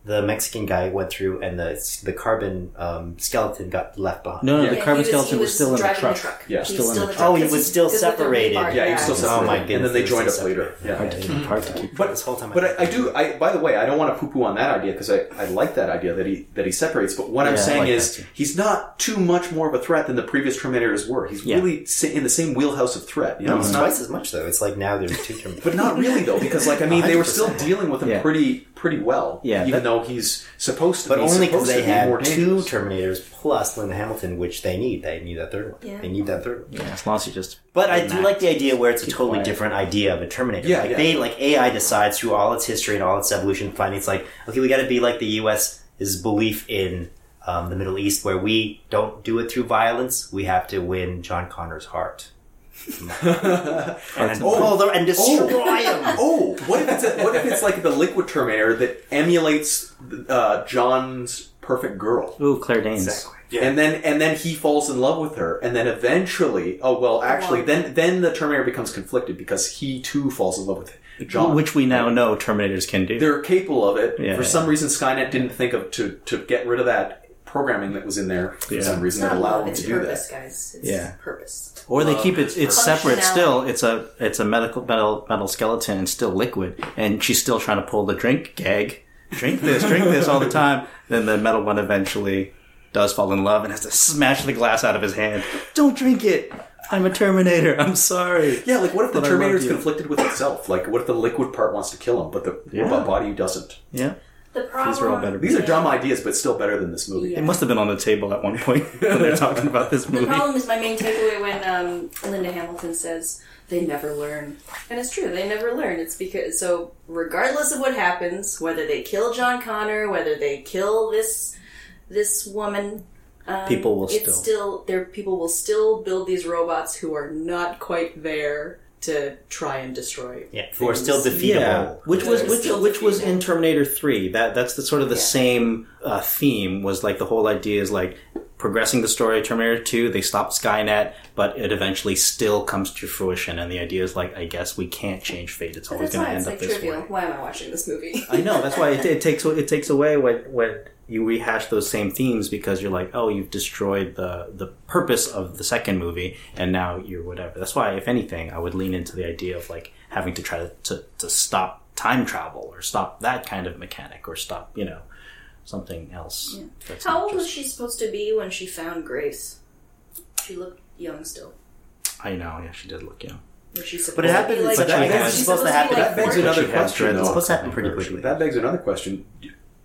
the Mexican guy went through, and the the carbon um, skeleton got left behind. no, no, Yeah. the carbon was- skeleton was, was still in the truck. the truck. Yeah. He Still in the truck. truck. Oh, he was still because with the separated. rebar, Yeah, he was still separated. Oh separated. my and then they joined up still later. Yeah. Hard to, hard to keep. But this whole time, but I, I do. I by the way, I don't want to poo-poo on that idea because I, I like that idea that he that he separates. But what I'm saying like is he's not too much more of a threat than the previous Terminators were. He's Yeah. really in the same wheelhouse of threat. You know, it's it's not, twice as much though. It's like now there's two terms. but not really though, because like I mean, they were still dealing with him Yeah. pretty pretty well. Yeah, even that- though he's supposed to. But be only because they be had more two dangerous. Terminators plus Linda Hamilton, which they need. They need that third one. Yeah. They need that third one. Yeah, as long as you just. But I do like the idea where it's a totally quiet. different idea of a Terminator. Yeah, like yeah. they like AI decides through all its history and all its evolution finding it's like, okay, we gotta be like the US is belief in um, the Middle East where we don't do it through violence, we have to win John Connor's heart. and, Oh. pull and destroy him. Oh, what if it's a, what if it's like the Liquid Terminator that emulates uh, John's perfect girl? Ooh, Claire Danes. Exactly. And then and then he falls in love with her, and then eventually, oh well, actually, Wow. then then the Terminator becomes conflicted because he too falls in love with John. Which we now know Terminators can do. they're capable of it. Yeah, for yeah. some reason, Skynet didn't think of to to get rid of that programming that was in there. For Yeah. some It's reason, not that allowed love, them it's to do purpose, that. guys. It's Yeah. purpose. Or they Well, keep it. It's separate still. It's a it's a medical metal metal skeleton and still liquid, and she's still trying to pull the drink gag. Drink this, drink this all the time. Then the metal one eventually does fall in love and has to smash the glass out of his hand. Don't drink it. I'm a Terminator. I'm sorry. Yeah, like what if the But I love Terminator is conflicted with itself? Like, what if the liquid part wants to kill him, but the Yeah. robot body doesn't? Yeah, The problem. these are all better. These are dumb ideas, but still better than this movie. Yeah. It must have been on the table at one point when they're talking about this movie. The problem is my main takeaway when um, Linda Hamilton says they never learn, and it's true. They never learn. It's because so regardless of what happens, whether they kill John Connor, whether they kill this this woman, um, People will it's still- still there. People will still build these robots who are not quite there to try and destroy. Yeah, who are still defeatable. Yeah, which was which still which was in. Terminator Three. That that's the sort of the Yeah. same uh, theme. Was like the whole idea is like progressing the story Terminator Two. They stopped Skynet, but it eventually still comes to fruition. And the idea is like, I guess we can't change fate. It's always going to end it's up like this trivial. way. Why am I watching this movie? I know that's why it, it takes it takes away when when you rehash those same themes because you're like, oh, you've destroyed the the purpose of the second movie, and now you're whatever. That's why, if anything, I would lean into the idea of like having to try to to, to stop time travel or stop that kind of mechanic or stop you know something else. that's How not old was she supposed to be when she found Grace? She looked young still. I know, yeah, she did look young. She But it happened- be like? but that- was that's supposed to happen- like That begs another question. dreads. It's supposed to happen pretty quickly. That begs another question.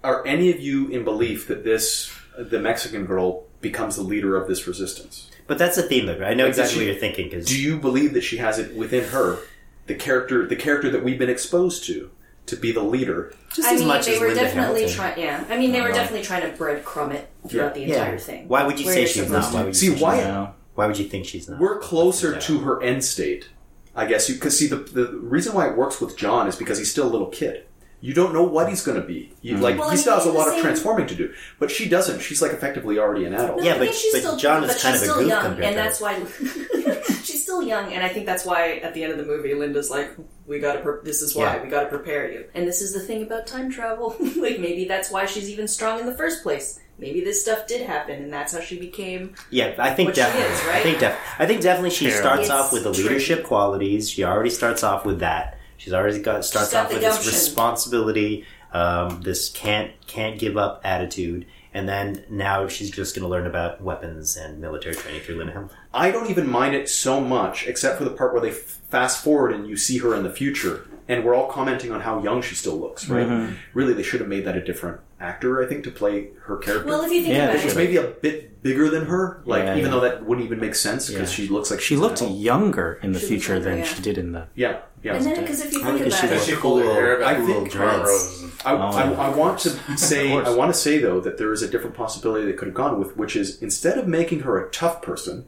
Are any of you in belief that this, the Mexican girl, becomes the leader of this resistance? But that's the theme, though. I know Like, exactly she- what you're thinking because Do you believe that she has it within her, the character, the character that we've been exposed to, to be the leader? just I as mean, much they as were Linda definitely Hamilton. trying. Yeah, I mean, they were definitely trying to breadcrumb it throughout the Yeah. entire thing. Why would you Where say you're she's supposed not? to- Why would you See, say she's why- not? Why would you think she's not? We're closer to her end state, I guess. You because see the the reason why it works with John is because he's still a little kid. You don't know what he's going to be. You, mm-hmm. Like Well, he I still mean, has a the lot of same- transforming to do, but she doesn't. She's like effectively already an adult. No, Yeah, I but- think she's but still, John is but kind she's of a still goof young, compared and to that's why she's still young, and I think that's why at the end of the movie, Linda's like, "We got to. Pre- this is why Yeah. we got to prepare you." And this is the thing about time travel. like maybe that's why she's even strong in the first place. Maybe this stuff did happen, and that's how she became. Yeah, I think What she definitely. is, right? I think def- I think definitely she Fair. starts It's off with the tricky. leadership qualities. She already starts off with that. She's already got starts got off the with this responsibility, um, this can't can't give up attitude, and then now she's just going to learn about weapons and military training through Linda Hamilton. I don't even mind it so much, except for the part where they f- fast forward and you see her in the future, and we're all commenting on how young she still looks. Right? Mm-hmm. Really, they should have made that a different actor. I think to play her character. Well, if you think Yeah, about they it, It's maybe a bit bigger than her, like Yeah, even yeah. though that wouldn't even make sense because Yeah. she looks like She looked an adult. younger in the She future younger, than yeah. she did in the. Yeah, yeah. and then because if you I think think about she it, was She pulled her hair back I and think- little cornrows. I, I, Oh. I want to say. I want to say though that there is a different possibility that could have gone with, which is instead of making her a tough person,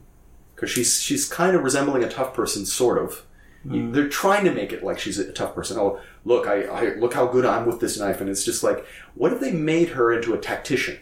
because she's she's kind of resembling a tough person, sort of. You- uh. They're trying to make it like she's a tough person. Oh, look, I, I look how good I'm with this knife, and it's just like, what if they made her into a tactician?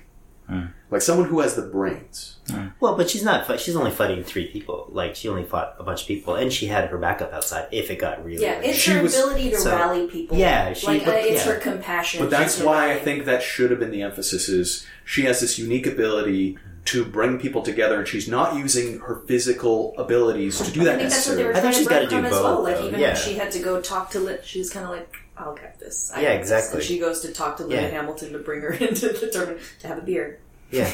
Uh. like someone who has the brains. Uh. Well, but she's not. She's only fighting three people. Like she only fought a bunch of people, and she had her backup outside if it got really. Yeah, it's She her was- ability to so- rally people. Yeah, she- like uh, but- it's yeah. her compassion. But that's She can why I think that should have been the emphasis is she has this unique ability to bring people together and she's not using her physical abilities to do that I think that's what necessarily. they were I think trying she's to gotta breadcrumb do as both, well. Like though. even Yeah. when she had to go talk to Lit, she's kind of like, "I'll get this." I Yeah, got this." exactly. And she goes to talk to Linda Yeah. Hamilton to bring her into the tournament to have a beer. Yeah.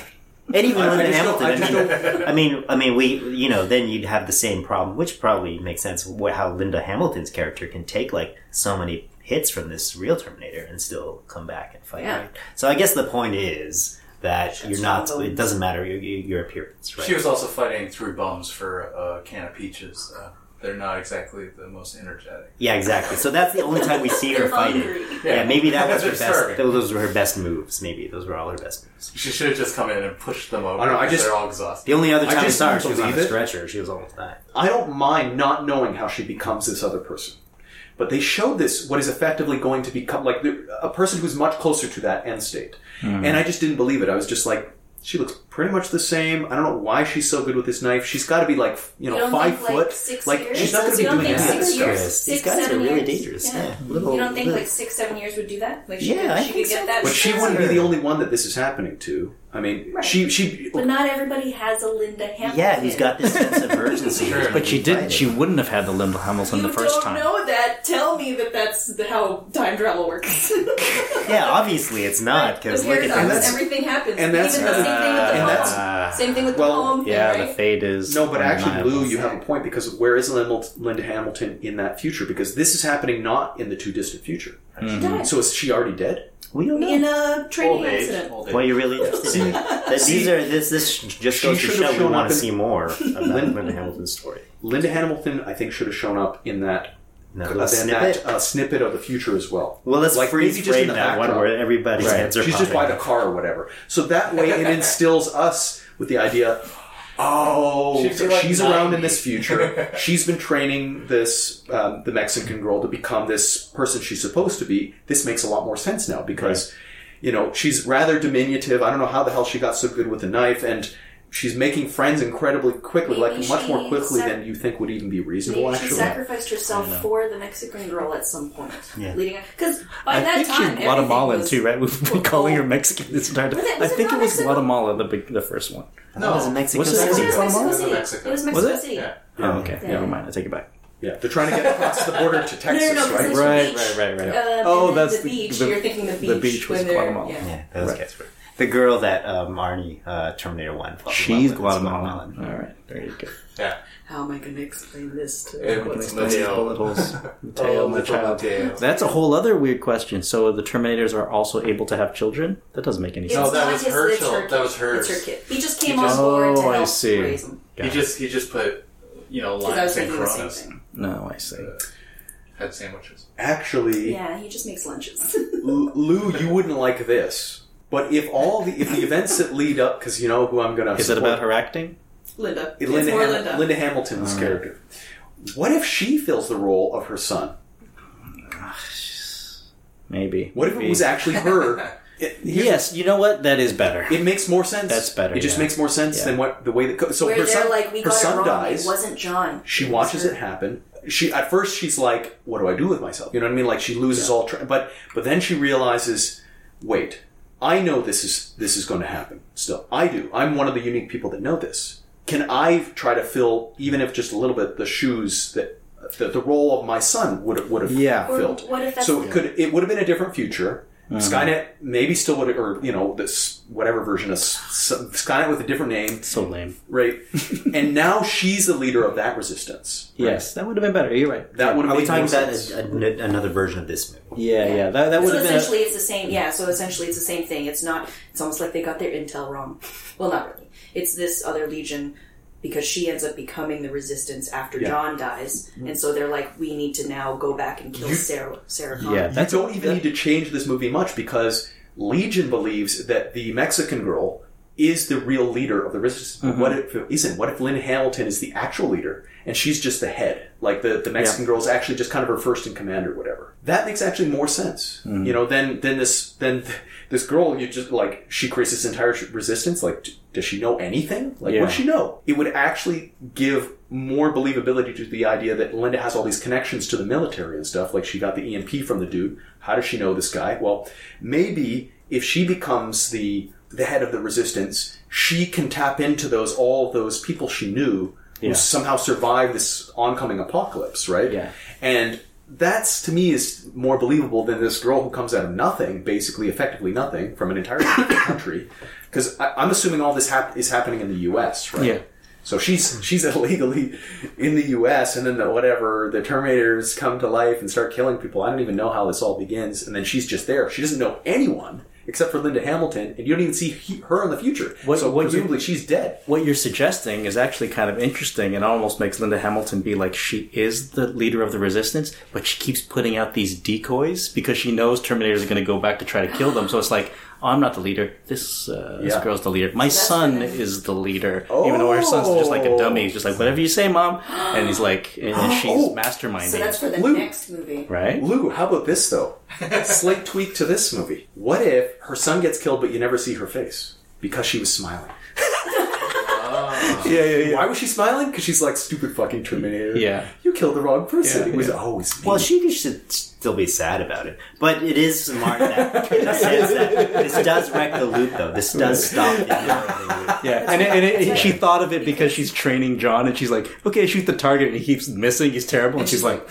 And even I- I Linda just don't- Hamilton. I I, just mean, I mean, I mean, we, you know, then you'd have the same problem, which probably makes sense. wh- How Linda Hamilton's character can take like so many hits from this real Terminator and still come back and fight. Yeah. Right? So I guess the point is that She you're not. strong It doesn't matter your, your appearance. Right? She was also fighting through bums for a can of peaches. Uh, they're not exactly the most energetic. yeah, exactly. So that's the only time we see her fighting. hungry. Yeah, maybe that was her best. starving. Those were her best moves. Maybe those were all her best moves. She should have just come in and pushed them over. I don't know, I just- they're all exhausted. The only other time we just saw her, she was on believe a stretcher. She was almost dying. I don't mind not knowing how she becomes this other person. But they showed this, what is effectively going to become like the- a person who's much closer to that end state. Mm-hmm. And I just didn't believe it. I was just like, she looks pretty much the same. I don't know why she's so good with this knife. She's got to be like, you know, You don't five think, foot. like, six like years? she's not going to be You don't doing think any of six this stuff. years? These guys are really years? dangerous. Yeah. Yeah, little- you don't think little- like six, seven years would do that? Like she Yeah, could, I she think could get that. But she wouldn't be the only one that this is happening to. I mean, Right. she she. But not everybody has a Linda Hamilton. Yeah, who's got this sense of urgency. Sure. But she didn't. She wouldn't have had the Linda Hamilton You the first don't time. know that. Tell me that that's how time travel works. Yeah, obviously it's not because The look at paradox, everything happens. and that's- Even the same thing with the and poem. that's- same thing with well, the poem thing, Yeah, right? the fate is No, but actually. Lou, you have a point because where is Linda, Linda Hamilton in that future? Because this is happening not in the too distant future. She died So is she already dead? We don't know in a training Old age. accident. Old age. what you're really interested in. That these are this this just She goes to should show have we shown want up to in- see more about Linda Hamilton's story. Linda Hamilton, I think, should have shown up in that That uh, little in snippet. that uh, snippet of the future as well. well, let's like freeze maybe just in the that one backdrop. where everybody's Right. heads are She's just by popping. the car or whatever. So that way, it instills us with the idea. Oh, She'd so like she's around in this future. she's been training this um, the Mexican girl to become this person she's supposed to be. This makes a lot more sense now because you know she's rather diminutive. I don't know how the hell she got so good with a knife, and she's making friends incredibly quickly, Maybe like much more quickly sac- than you think would even be reasonable. Maybe she actually, sacrificed herself for the Mexican girl at some point. Yeah. Leading because by I that think time, she's Guatemalan was- too, right? We've been calling her Mexican this entire time. I was it think it was Mexico? Guatemala, the big, the first one. That was in Mexico Was it- It was City. Mexico Was City. Mexico? It was Was Mexico it? City. Yeah. Oh, okay. Yeah. Never mind. I take it back. yeah, they're trying to get across the border to No, Texas, no, no, 'cause right? Right, right, right, right. Uh, Oh, and that's the the- beach. the- You're thinking the beach. the beach was Guatemala. Yeah. Yeah, those Right. guys were. The girl that um, Arnie uh, Terminator One. She's love with is Guatemalan. All right, there you go. Yeah. How am I going to explain this to? It What was is- Mateo. Bullet holes. Mateo, Oh, my little child. Mateo. That's a whole other weird question. So the Terminators are also able to have children? That doesn't make any It's sense. No, that was his- her it's child. That was hers. It's her kid. He just came He just- on board to Oh, I see. raise him. Got He it. just he just put you know Because I was limes and thinking Coronas. No, I see. Had sandwiches. Actually, Yeah, he just makes lunches. L- Lou, you wouldn't like this. But if all the if the events that lead up, because you know who I'm going to Is it about her acting? Linda. It's Linda, more Ham- Linda. Linda Hamilton's character. What if she fills the role of her son? Maybe. What if it was actually her? It, Yes, you know what? That is better. it makes more sense. That's better, It just yeah. makes more sense Yeah. than what the way that. co- So Where her son, like, we her got son it wrong. dies. It wasn't John. She It watches it happen. She at first she's like, "What do I do with myself?" You know what I mean? Like she loses all. Tra- but but then she realizes, wait, I know this is this is going to happen. Still, I do. I'm one of the unique people that know this. Can I try to fill, even if just a little bit, the shoes that the, the role of my son would would have Yeah. Or filled? what if that's so it could it would have been a different future. Uh-huh. Skynet maybe still would, have or you know, this whatever version of Skynet with a different name, So lame. right? and now she's the leader of that resistance. Yes, that would have been better. You're right. That would have Are we made talking more about sense. a, a, another version of this movie? Yeah, yeah. That, that would So have been. essentially, it's the same. Yeah. So essentially, it's the same thing. It's not. It's almost like they got their intel wrong. Well, not really. It's this other legion because she ends up becoming the resistance after Yeah. John dies, mm-hmm. and so they're like, we need to now go back and kill You- Sarah. Sarah Connor. yeah, you don't even need to change this movie much because Legion believes that the Mexican girl is the real leader of the resistance. But what mm-hmm. if it isn't? What if Lynn Hamilton is the actual leader and she's just the head? Like the, the Mexican girl is actually just kind of her first in command or whatever. That makes actually more sense. Mm-hmm. You know, than then this than th- this girl you just like she creates this entire resistance. Like, d- does she know anything? Like, Yeah. what does she know? It would actually give more believability to the idea that Linda has all these connections to the military and stuff. Like, she got the EMP from the dude. How does she know this guy? Well, maybe if she becomes the the head of the resistance, she can tap into those all those people she knew who somehow survived this oncoming apocalypse, right? Yeah. And that's to me is more believable than this girl who comes out of nothing, basically, effectively nothing, from an entirely different country. Because I'm assuming all this hap- is happening in the U.S., right? Yeah. So she's she's illegally in the U.S. and then the, whatever the Terminators come to life and start killing people. I don't even know how this all begins, and then she's just there. She doesn't know anyone except for Linda Hamilton, and you don't even see he, her in the future. What- so what presumably she's dead. What you're suggesting is actually kind of interesting and almost makes Linda Hamilton be like she is the leader of the resistance, but she keeps putting out these decoys because she knows Terminators are going to go back to try to kill them. So it's like, oh, I'm not the leader. This uh, this Yeah. girl's the leader. My son what it is the leader, even though her son's just like a dummy. He's just like whatever you say, mom. And he's like, and then she's Oh. masterminding. So that's for the Luke. next movie. right? Lou, how about this though? Slight tweak to this movie. What if her son gets killed, but you never see her face because she was smiling? Yeah, yeah, Why was she smiling? Because she's like stupid fucking Terminator. Yeah. you killed the wrong person. Yeah, it was yeah. always me. Well, she should still be sad about it. But it is smart that in the sense that this does wreck the loop, though. This does stop the loop. Yeah, and, it, and it, she thought of it because she's training John, and she's like, "Okay, shoot the target," and he keeps missing. He's terrible, and she's like,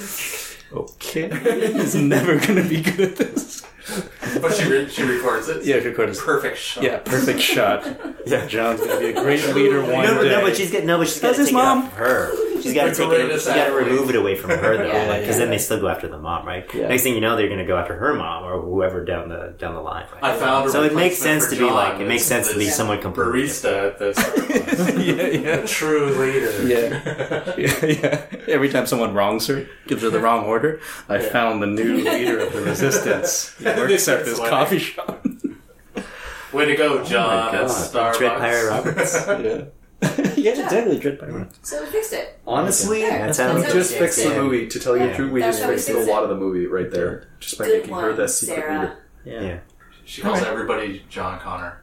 "Okay, he's never gonna be good at this." But she re- she records it. Yeah, she records- it. perfect shot. Yeah, perfect shot. Yeah, John's gonna be a great leader one No, but, day. no, but she's getting no, but she's got to His take mom. it off her. She's got to take it. She's got to remove it away from her, though, Yeah, because yeah. then they still go after the mom, right? Yeah. Next thing you know, they're going to go after her mom or whoever down the down the line. Right? I found a So it makes sense to be like it makes sense to be this someone completely. barista at this. yeah, yeah, true leader. yeah, yeah, yeah. Every time someone wrongs her, gives her the wrong order, I found the new leader of the resistance. He works at this That's coffee shop. Way to go, oh John! God. at Starbucks. Dread Pirate Roberts. yeah, yeah, exactly. Dread Pirate. So we fixed it. honestly, There. That's That's how we we just fixed the movie. To tell you the Yeah. truth, we That's just how we fixed a fix lot it. of the movie right there, just by Good making her one, the secret Sarah. leader. Yeah. Yeah. She calls everybody John Connor.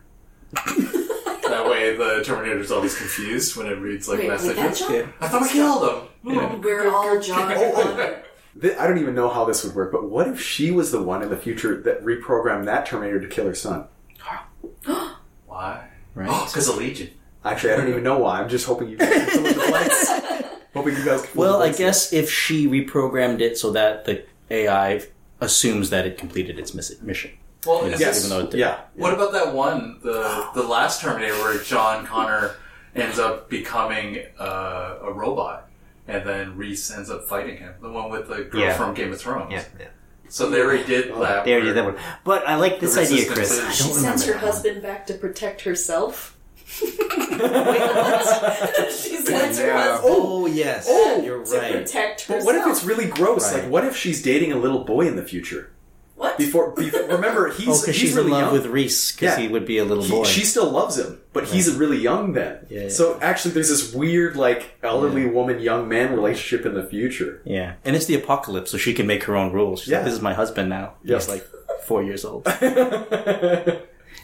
that way, the Terminator's always confused when it reads like Wait, wait, that messages. John? Yeah. I thought we killed him. Yeah. We're all John. Connor. Th- I don't even know how this would work, but what if she was the one in the future that reprogrammed that Terminator to kill her son? Why? Right. Oh, because of Legion. Actually, I don't even know why. I'm just hoping you guys can fill in the blanks. hoping you guys can fill Well, the I blanks. guess if she reprogrammed it so that the AI assumes that it completed its miss- mission. Well, Yes. is Yes. this- even though it did. yeah. What about that one, the the last Terminator, where John Connor ends up becoming uh, a robot, and then Reese ends up fighting him? The one with the girl Yeah. from Game of Thrones. Yeah, yeah. So they already did oh, that. They already did that one. But I like this the idea, Chris. I She don't sends her remember. husband back to protect herself. she sends her husband Oh yes, Oh, you're to right. protect But what if it's really gross? Right. Like, what if she's dating a little boy in the future? What? Before, before remember, he's Oh, because he's she's really in love young. with Reese because Yeah. he would be a little He- boy. she still loves him, but he's really young then. Yeah, yeah. So actually, there's this weird, like, elderly woman, young man relationship in the future. yeah, and it's the apocalypse, so she can make her own rules. She's Yeah. like, "This is my husband now." Yeah. He's like four years old.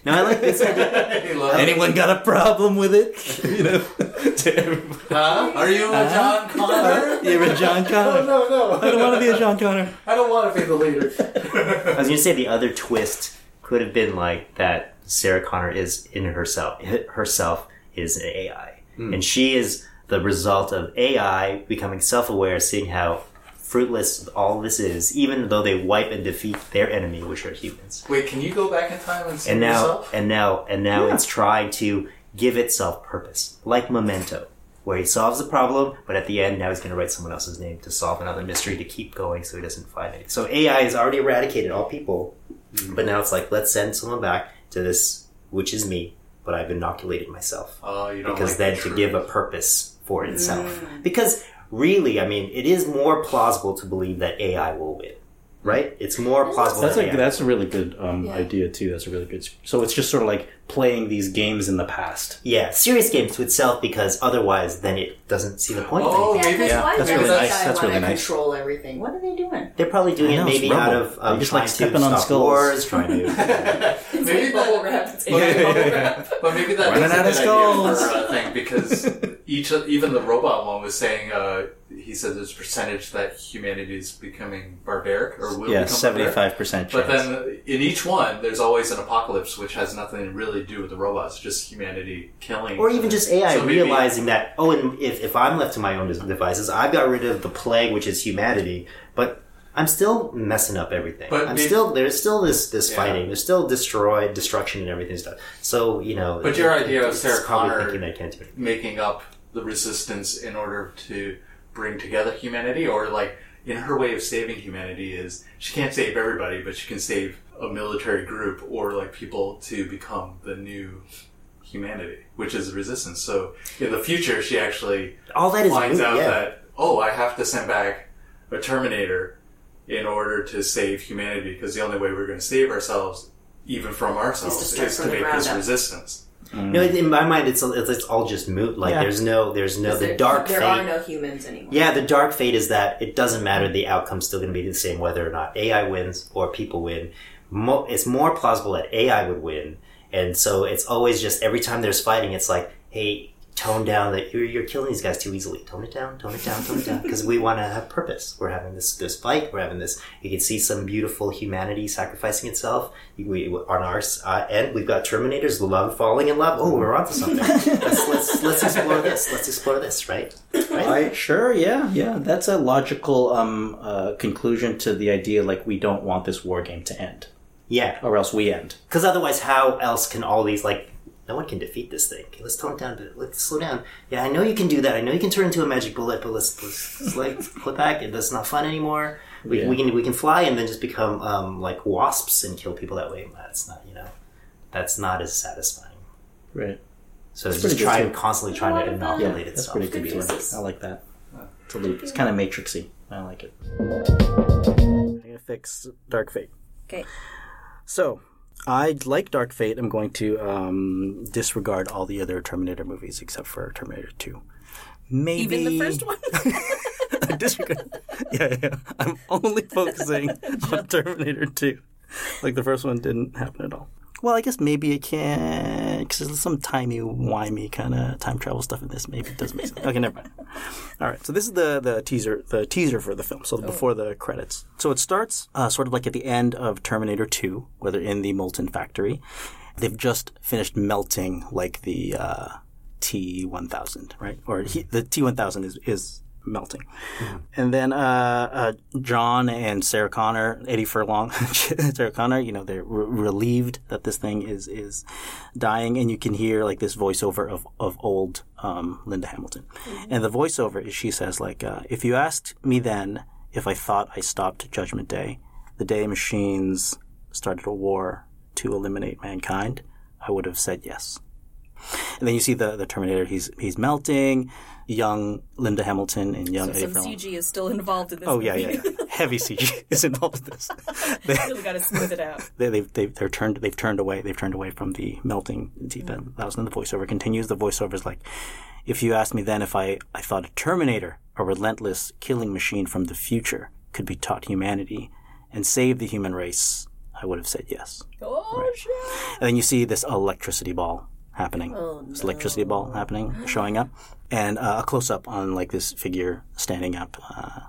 No, I like this idea. He loves- Anyone got a problem with it? you know. Huh? Are you a John Connor? You're a John Connor. no, no. I don't want to be a John Connor. I don't want to be the leader. I was gonna say the other twist could have been like that. Sarah Connor is in herself. Herself is an AI, hmm. and she is the result of AI becoming self-aware, seeing how fruitless all this is, even though they wipe and defeat their enemy, which are humans. Wait, can you go back in time and see And now, yourself? and now, and now, Yeah. it's trying to give itself purpose, like Memento, where he solves the problem, but at the end, now he's going to write someone else's name to solve another mystery to keep going, so he doesn't find it. So AI has already eradicated all people, mm-hmm. but now it's like let's send someone back to this, which is me, but I've inoculated myself Oh, you don't because like then the to truth. give a purpose for itself. Mm. Because really, I mean, it is more plausible to believe that AI will win. Right? It's more plausible. That's than a that's a really good um, Yeah. idea too. That's a really good. So it's just sort of like playing these games in the past. yeah, serious games to itself because otherwise, then it doesn't see the point. Oh, anything. Yeah, because why that's really nice. guy That's really nice. control everything? What are they doing? They're probably doing I it maybe Rumble. out of um, just like stepping to on skulls. wars, trying to. maybe bubble that, wrap. It's but maybe that Running a out of idea skulls. for a thing because each even the robot one was saying uh, he says there's a percentage that humanity is becoming barbaric or will Yeah, become seventy barbaric. five percent But then uh, in each one, there's always an apocalypse, which has nothing to really to do with the robots, just humanity killing. Or even just AI So maybe- realizing that, oh, and if, if I'm left to my own devices, I've got rid of the plague, which is humanity, but I'm still messing up everything. But I'm maybe- still, there's still this, this Yeah. fighting. There's still destroyed, destruction and everything stuff. So, you know. But your idea of Sarah Connor- thinking they can't do making up the resistance in order to bring together humanity, or like in her way of saving humanity is she can't save everybody, but she can save a military group or like people to become the new humanity, which is resistance. So in the future, she actually All that is finds moot, out yeah. that oh, I have to send back a Terminator in order to save humanity because the only way we're going to save ourselves, even from ourselves, is start to, from the make this up. resistance. Mm. No, in my mind, it's, it's, it's all just moot. Like, Yeah. there's no, there's no, the there, dark there fate. are no humans anymore. Yeah, the dark fate is that it doesn't matter. The outcome's still going to be the same whether or not AI wins or people win. Mo- it's more plausible that AI would win, and so it's always just every time there's fighting, it's like, hey, tone down that you're you're killing these guys too easily. Tone it down, tone it down, tone it down, because we want to have purpose. We're having this this fight. We're having this. You can see some beautiful humanity sacrificing itself. We on our uh, end, we've got Terminators, love falling in love. Oh, we're onto something. let's, let's let's explore this. Let's explore this. Right. Right. I sure, yeah, yeah. That's a logical um, uh, conclusion to the idea. Like we don't want this war game to end, Yeah. or else we end. Because otherwise, how else can all these like? No one can defeat this thing. Okay, let's tone it down. a bit. Let's slow down. Yeah, I know you can do that. I know you can turn into a magic bullet, but let's let's, let's like put back. It- That's not fun anymore. We, Yeah. we can we can fly and then just become um, like wasps and kill people that way. That's not you know, that's not as satisfying. Right. So it's just pretty trying too. constantly trying to Yeah, inoculate Yeah, that's itself. pretty good. Good I like that. It's a little, it's kind of matrixy. I like it. I'm gonna fix Dark Fate. Okay. So, I like Dark Fate. I'm going to um, disregard all the other Terminator movies except for Terminator 2. Maybe Even the first one? I disregard. Yeah, yeah. I'm only focusing on Terminator 2. Like the first one didn't happen at all. Well, I guess maybe it can because there's some timey wimey kind of time travel stuff in this. Maybe it does make sense. Okay, never mind. All right, so this is the the teaser the teaser for the film. So before the credits. So it starts uh, sort of like at the end of Terminator 2, where they're in the molten factory. They've just finished melting like the uh, T1000, right? Or he, the T1000 is is melting. And then uh, uh, John and Sarah Connor, Eddie Furlong, Sarah Connor, you know, they're re- relieved that this thing is is dying, and you can hear like this voiceover of of old um, Linda Hamilton, and the voiceover is she says like, uh, "If you asked me then if I thought I stopped Judgment Day, the day machines started a war to eliminate mankind, I would have said yes." And then you see the the Terminator. He's he's melting. Young Linda Hamilton and young Eddie Some Furlong. CG is still involved in this. Oh yeah, yeah, yeah. Heavy CG is involved in this. They, really got to smooth it out. they, they've, they've, they're turned, they've turned away. They've turned away from the melting teeth. Mm. And that was the voiceover continues. The voiceover is like, if you asked me then if I, I thought a Terminator, a relentless killing machine from the future, could be taught humanity and save the human race, I would have said yes. Oh shit! And then you see this electricity ball happening. Oh, This electricity ball happening, showing up, and uh, a close up on like this figure standing up. Uh,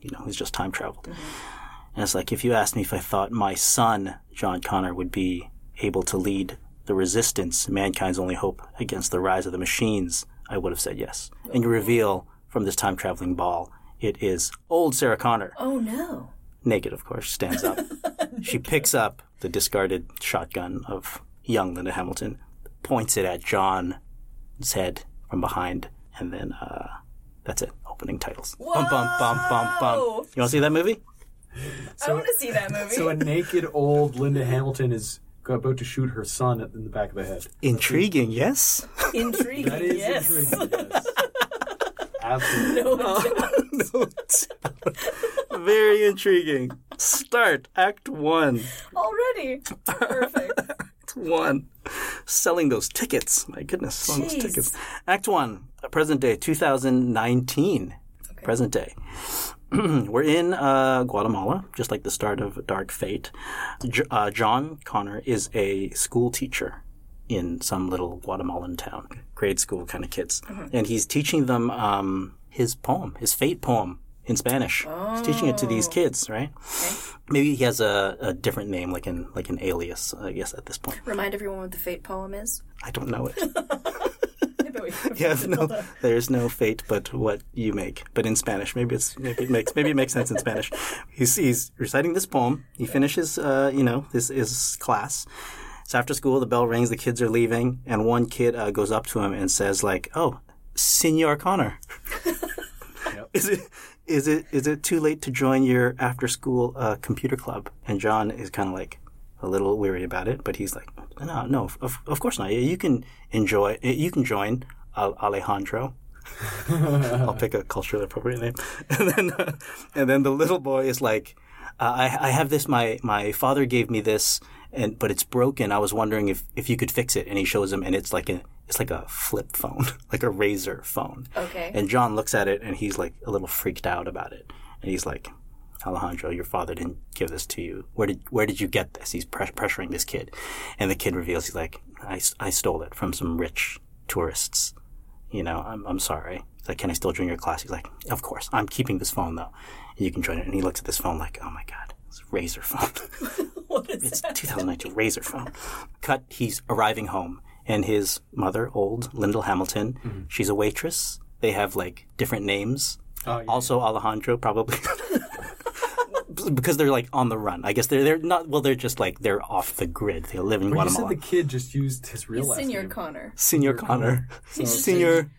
you know, who's just time traveled. And it's like if you asked me if I thought my son John Connor would be able to lead the resistance, mankind's only hope against the rise of the machines, I would have said yes. And you reveal from this time traveling ball, it is old Sarah Connor Oh no! naked, of course, stands up. she picks up the discarded shotgun of young Linda Hamilton, points it at John's head from behind, and then uh, that's it. Opening titles. Bum bum bum bum bum. You want to see that movie? I want to see that movie. So a naked old Linda Hamilton is about to shoot her son in the back of the head. Intriguing, yes. Intriguing. That is yes. intriguing. Yes. Absolutely. No doubt. no doubt. Very intriguing. start. Act one. Already. Perfect. Act one. Selling those tickets. My goodness, selling those tickets. Act one. Present day, 2019. Present day. We're in uh, Guatemala, just like the start of Dark Fate. J- uh, John Connor is a school teacher in some little Guatemalan town, grade school kind of kids, and he's teaching them um, his poem, his fate poem in Spanish. He's teaching it to these kids, right? Maybe he has a, a different name, like an like an alias, I guess at this point. Remind everyone what the fate poem is. I don't know it. Maybe we- You have no, there's no fate but what you make. But in Spanish, maybe it's maybe it makes maybe it makes sense in Spanish. He's he's reciting this poem. He finishes, uh, you know, this is class. It's after school. The bell rings. The kids are leaving, and one kid uh, goes up to him and says, like, "Oh, Senor Connor, is it is it is it too late to join your after school uh, computer club?" And John is kind of like a little weary about it, but he's like, "No, no, of, of course not. You can enjoy. You can join Alejandro." I'll pick a culturally appropriate name, and then uh, and then the little boy is like, uh, I, "I have this. My my father gave me this, and but it's broken. I was wondering if if you could fix it." And he shows him, and it's like a it's like a flip phone, like a Razr phone. Okay. And John looks at it, and he's like a little freaked out about it, and he's like. Alejandro, your father didn't give this to you. Where did where did you get this? He's pres- pressuring this kid, and the kid reveals he's like, I, I stole it from some rich tourists you know, I'm, I'm sorry. He's like, can I still join your class? He's like, of course. I'm keeping this phone though. And you can join it. And he looks at this phone like, oh my God, it's a Razr phone. What is it's that? 2019 Razr phone. Cut. He's arriving home and his mother, old Linda Hamilton, mm-hmm. she's a waitress. They have like different names. Oh, yeah. Also Alejandro, probably. because they're like on the run. I guess they're, they're not, well, they're just like, they're off the grid. They live in But you Guatemala. said the kid just used his real He's last Senor name. Connor. Senor Connor. just- Senor,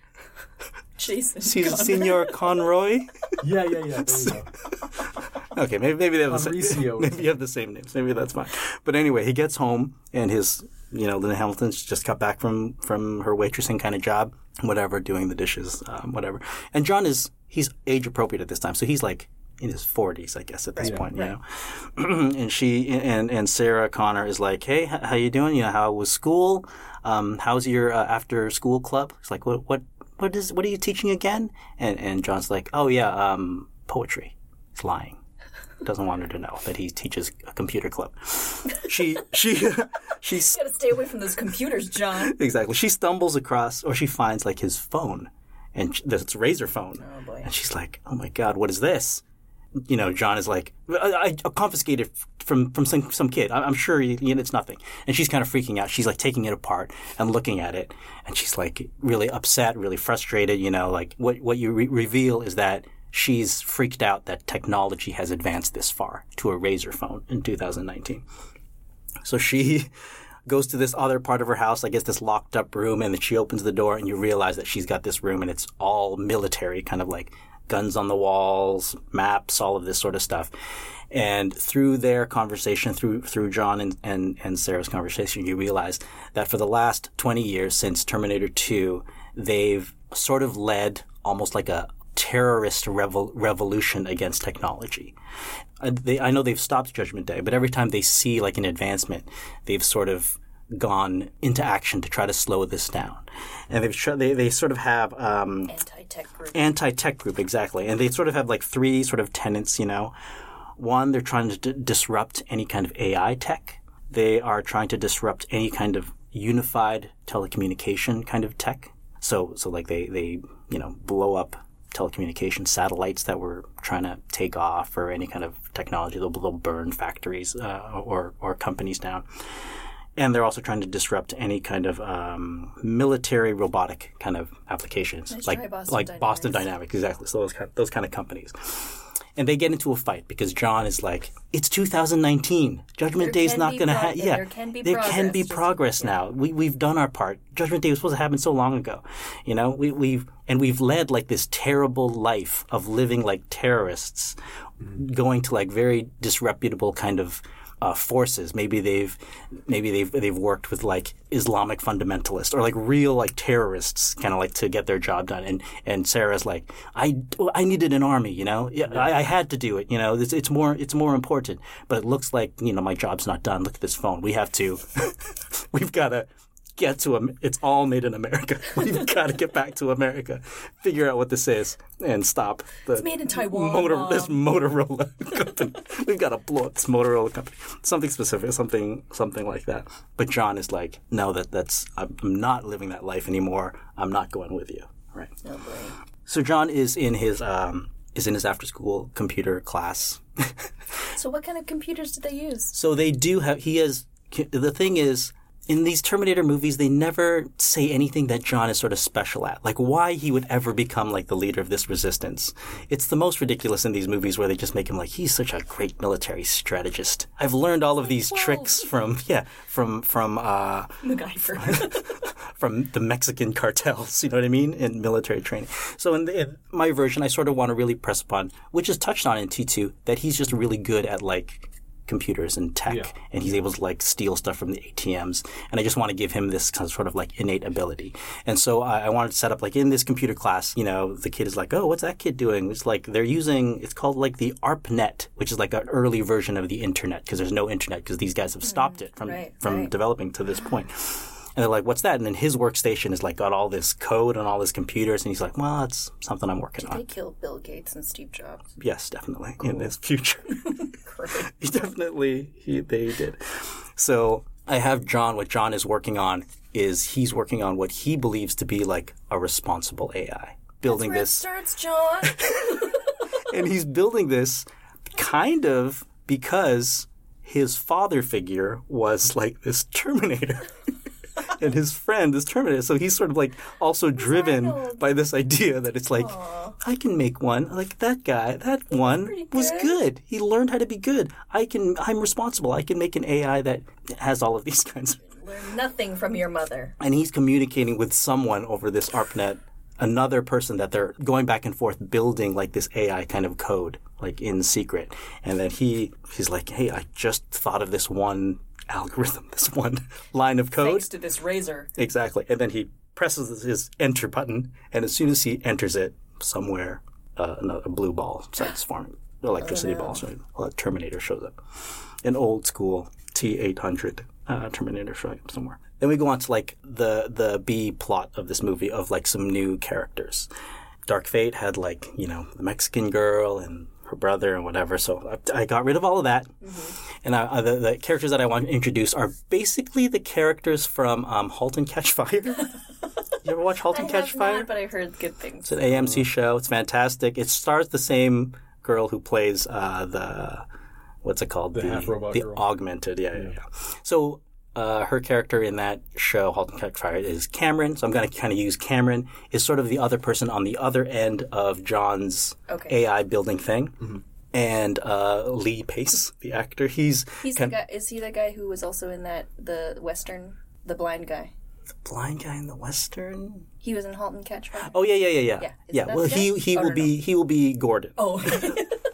Jason. Sen- Connor. Senor Conroy. Yeah, yeah, yeah. There you go. Okay, maybe maybe they have the same. Mauricio. Maybe you have the same names. Maybe that's fine. But anyway, he gets home and his, you know, Linda Hamilton's just got back from from her waitressing kind of job, whatever, doing the dishes, um, whatever. And John is he's age appropriate at this time, so he's like in his forties, I guess, at this point, you know. and she and and Sarah Connor is like, hey, how you doing? You know, how was school? Um, how's your uh, after school club? It's like, what what what is what are you teaching again? And and John's like, oh yeah, um, poetry. He's lying doesn't want her to know that he teaches a computer club. She she she's Gotta stay away from those computers, John. exactly. She stumbles across or she finds like his phone, and sh- it's a Razr phone, Oh boy. and she's like, "Oh my god, what is this?" You know, John is like, "I, I confiscated from from some some kid. I- I'm sure you know, it's nothing." And she's kind of freaking out. She's like taking it apart and looking at it, and she's like really upset, really frustrated. You know, like what what you re- reveal is that she's freaked out that technology has advanced this far to a Razr phone in 2019. So she goes to this other part of her house, I guess this locked up room, and then she opens the door and you realize that she's got this room and it's all military, kind of like guns on the walls, maps, all of this sort of stuff. And through their conversation, through through John and, and, and Sarah's conversation, you realize that for the last 20 years since Terminator 2, they've sort of led almost like a terrorist revol- revolution against technology. I, they, I know they've stopped Judgment Day, but every time they see like an advancement, they've sort of gone into action to try to slow this down. And they've tr- they they sort of have um, Anti-tech group. anti-tech group exactly, and they sort of have like three sort of tenets. You know, one they're trying to d- disrupt any kind of AI tech. They are trying to disrupt any kind of unified telecommunication kind of tech. So so like they they you know blow up telecommunication satellites that were trying to take off or any kind of technology. They'll, they'll burn factories uh, or or companies down. And they're also trying to disrupt any kind of um, military robotic kind of applications, Nice like Boston like Dynamics. Boston Dynamics, exactly. So those kind, those kind of companies, and they get into a fight because John is like, "It's 2019. Judgment Day's can not going to happen. yeah, there can be there can progress, be just- progress yeah. now. We we've done our part. Judgment Day was supposed to happen so long ago. You know, we we've and we've led like this terrible life of living like terrorists, going to like very disreputable kind of uh, forces. Maybe they've maybe they've they've worked with like Islamic fundamentalists or like real like terrorists, kind of like to get their job done. And and Sarah's like, I I needed an army, you know, yeah, I, I had to do it, you know. It's, it's more it's more important. But it looks like you know my job's not done. Look at this phone. We have to, we've got to get to it's all made in America. We've got to get back to America, figure out what this is, and stop the It's made in Taiwan. Motor, this Motorola company. We've got to blow up this Motorola company. Something specific, something something like that. But John is like, no, that that's I'm I'm not living that life anymore. I'm not going with you. Right. Oh boy. So John is in his um is in his after school computer class. So what kind of computers do they use? So they do have. He has. The thing is, in these Terminator movies, they never say anything that John is sort of special at. Like why he would ever become like the leader of this resistance. It's the most ridiculous in these movies where they just make him like he's such a great military strategist. I've learned all of these tricks from yeah from from uh, MacGyver. from the Mexican cartels, you know what I mean, in military training. So in, the, in my version, I sort of want to really press upon, which is touched on in T2, that he's just really good at like computers and tech, Yeah. and he's able to like steal stuff from the ATMs. And I just want to give him this kind of sort of like innate ability. And so I, I wanted to set up like in this computer class, you know, the kid is like, oh, what's that kid doing? It's like they're using, it's called like the ARPANET, which is like an early version of the internet because there's no internet because these guys have hmm. stopped it from right, from right. developing to this point. And they're like, "What's that?" And then his workstation is like got all this code and all his computers, and he's like, "Well, it's something I'm working they on." They killed Bill Gates and Steve Jobs. Yes, definitely in this future, definitely he, they did. So I have John. What John is working on is he's working on what he believes to be like a responsible AI, building this starts, John. and he's building this kind of because his father figure was like this Terminator. and his friend is Terminator. So he's sort of like also driven by this idea that it's like, I can make one. Like that guy, that one pretty was good. good. He learned how to be good. I can, I'm responsible. I can make an AI that has all of these kinds of Learn nothing from your mother. and he's communicating with someone over this ARPANET, another person that they're going back and forth building like this AI kind of code, like in secret. And then he he's like, Hey, I just thought of this one algorithm, this one line of code. Thanks to this Razr. Exactly. And then he presses his enter button, and as soon as he enters it, somewhere uh, a blue ball starts forming. Electricity ball, so a Terminator shows up. An old school T eight hundred uh, Terminator showing up somewhere. Then we go on to like the the B plot of this movie of like some new characters. Dark Fate had like you know the Mexican girl and her brother and whatever. So I, I got rid of all of that, and I, uh, the, the characters that I want to introduce are basically the characters from um, *Halt and Catch Fire*. you ever watch *Halt I and Catch have Fire*? not, but I heard good things. It's an AMC show. It's fantastic. It stars the same girl who plays uh, the what's it called? The, half-robot the girl. augmented. Yeah, yeah, yeah. So uh, her character in that show, *Halt and Catch Fire*, is Cameron. So I'm going to kind of use Cameron is sort of the other person on the other end of John's Okay. AI building thing. And uh, Lee Pace, the actor, he's He's the guy. Is he the guy who was also in that the western, the blind guy? The blind guy in the western. He was in *Halt and Catch Fire*. Oh yeah, yeah, yeah, yeah. Yeah. Yeah. Well, he he Oh, will no, be he will be Gordon. Oh.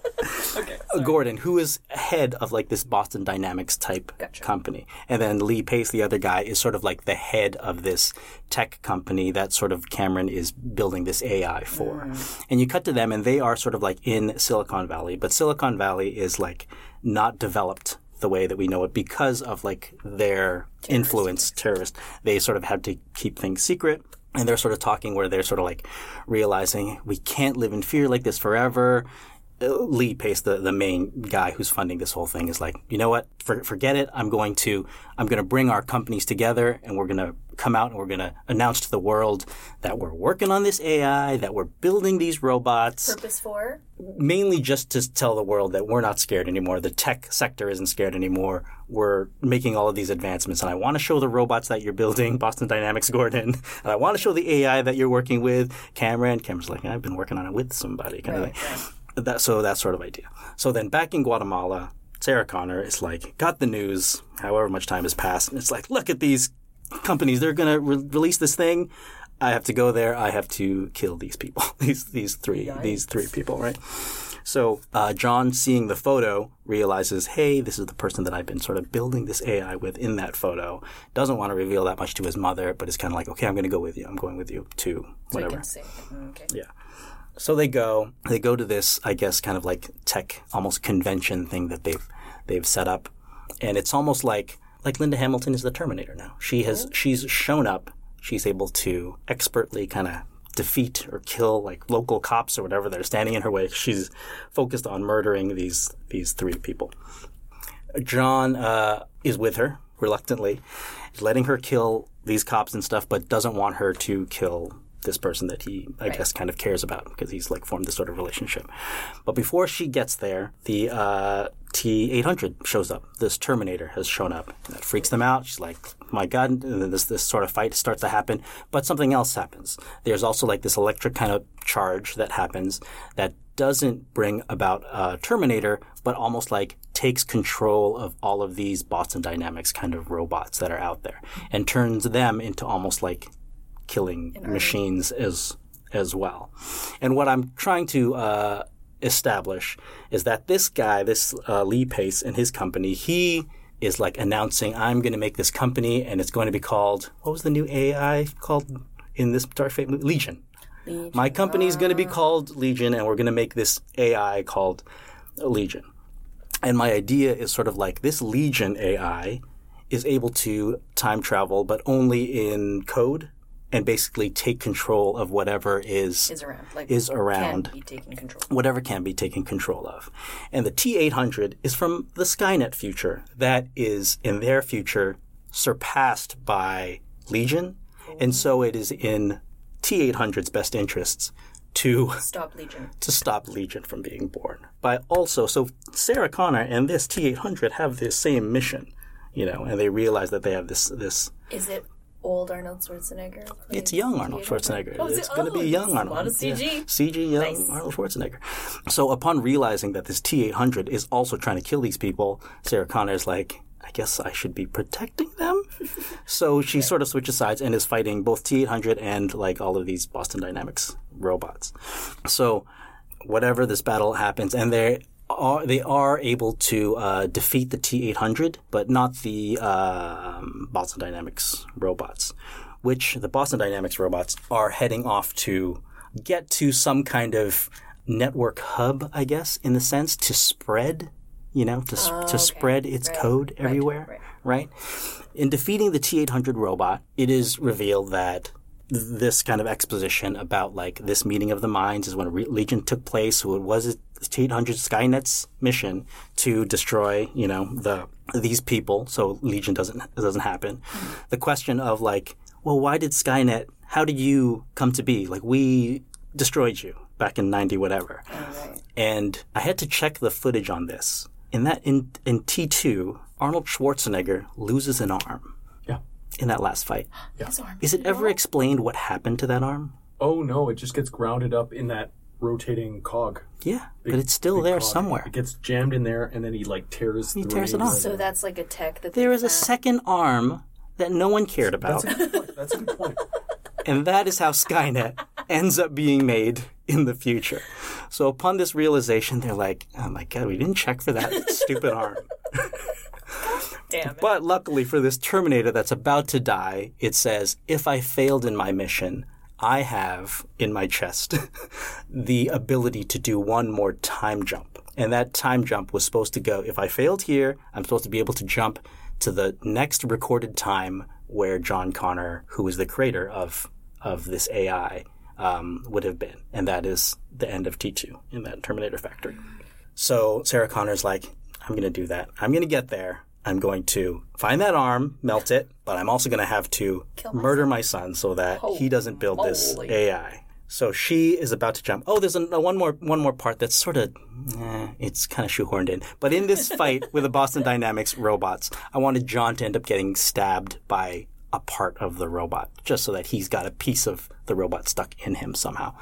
Gordon, who is head of like this Boston Dynamics type Gotcha. company, and then Lee Pace, the other guy, is sort of like the head of this tech company that sort of Cameron is building this AI for. And you cut to them, and they are sort of like in Silicon Valley, but Silicon Valley is like not developed the way that we know it because of like their influence, terrorist. They sort of had to keep things secret. And they're sort of talking where they're sort of like realizing we can't live in fear like this forever. Lee Pace, the, the main guy who's funding this whole thing, is like, you know what? For, forget it. I'm going to I'm going to bring our companies together, and we're going to come out and we're going to announce to the world that we're working on this AI, that we're building these robots, Purpose four. mainly just to tell the world that we're not scared anymore. The tech sector isn't scared anymore. We're making all of these advancements, and I want to show the robots that you're building, Boston Dynamics, Gordon, and I want to show the AI that you're working with, Cameron. Cameron's like, I've been working on it with somebody, kind of thing that so that sort of idea. So then back in Guatemala, Sarah Connor is like got the news. However much time has passed, and it's like, look at these companies. They're gonna re- release this thing. I have to go there. I have to kill these people. these these three these three people, right? So uh, John, seeing the photo, realizes, hey, this is the person that I've been sort of building this AI with in that photo. Doesn't want to reveal that much to his mother, but is kind of like, okay, I'm going to go with you. I'm going with you to So whatever. say, mm, okay. Yeah. So they go. They go to this, I guess, kind of like tech, almost convention thing that they've they've set up, and it's almost like like Linda Hamilton is the Terminator now. She has she's shown up. She's able to expertly kind of defeat or kill like local cops or whatever that are standing in her way. She's focused on murdering these these three people. John uh, is with her reluctantly, letting her kill these cops and stuff, but doesn't want her to kill this person that he, I guess, kind of cares about because he's like formed this sort of relationship. But before she gets there, the uh, T eight hundred shows up. This Terminator has shown up. That freaks them out. She's like, "My God!" And then this this sort of fight starts to happen. But something else happens. There's also like this electric kind of charge that happens that doesn't bring about a Terminator, but almost like takes control of all of these Boston Dynamics kind of robots that are out there and turns them into almost like killing machines as as well. And what I'm trying to uh, establish is that this guy, this uh, Lee Pace and his company, he is like announcing, "I'm going to make this company, and it's going to be called what was the new AI called in this Dark Fate movie? Legion." My company is going to be called Legion, and we're going to make this AI called Legion. And my idea is sort of like this Legion AI is able to time travel, but only in code and basically take control of whatever is Is around. Like, is around Can be taken control. whatever can be taken control of. And the T800 is from the Skynet future that is in their future surpassed by Legion. And so it is in T800's best interests to Stop Legion. to stop Legion from being born. By also, so Sarah Connor and this T800 have the same mission, you know, and they realize that they have this this. Is it old Arnold Schwarzenegger? It's young Arnold Schwarzenegger. Oh, it's it? going to Oh, be young Arnold. A lot of Yeah. CG. CG young Nice. Arnold Schwarzenegger. So upon realizing that this T800 is also trying to kill these people, Sarah Connor is like, I guess I should be protecting them. so she sort of switches sides and is fighting both T800 and like all of these Boston Dynamics robots. So whatever this battle happens, and they are they are able to uh, defeat the T800, but not the um, Boston Dynamics robots. Which the Boston Dynamics robots are heading off to get to some kind of network hub, I guess, in the sense to spread, you know, to s to spread its code everywhere, right. right? In defeating the T800 robot, it is revealed that this kind of exposition about like this meeting of the minds is when Re- Legion took place. Who it was it T800 Skynet's mission to destroy, you know, the these people, so Legion doesn't doesn't happen. The question of like, well, why did Skynet? How did you come to be? Like we destroyed you back in ninety whatever, oh, and I had to check the footage on this. In that in in T two, Arnold Schwarzenegger loses an arm Yeah. in that last fight. His arm. Is it ever explained what happened to that arm? Oh no, it just gets grounded up in that rotating cog. Yeah, but it's still Big there cog. somewhere. It gets jammed in there, and then he like tears. He the tears it off. So that's like a tech that There they is a second arm that no one cared about, That's a good point. That's a good point. and that is how Skynet ends up being made in the future. So upon this realization, they're like, "Oh my god, we didn't check for that stupid arm." Damn it. But luckily for this Terminator that's about to die, it says, if I failed in my mission, I have in my chest the ability to do one more time jump. And that time jump was supposed to go, if I failed here, I'm supposed to be able to jump to the next recorded time where John Connor, who is the creator of, of this AI, um, would have been. And that is the end of T2 in that Terminator factory. So Sarah Connor's like, I'm going to do that. I'm going to get there. I'm going to find that arm, melt it, but I'm also going to have to murder my son so that he doesn't build this moly. AI. So she is about to jump. Oh, there's a, one more one more part that's sort of eh, it's kind of shoehorned in. But in this fight with the Boston Dynamics robots, I wanted John to end up getting stabbed by a part of the robot, just so that he's got a piece of the robot stuck in him somehow.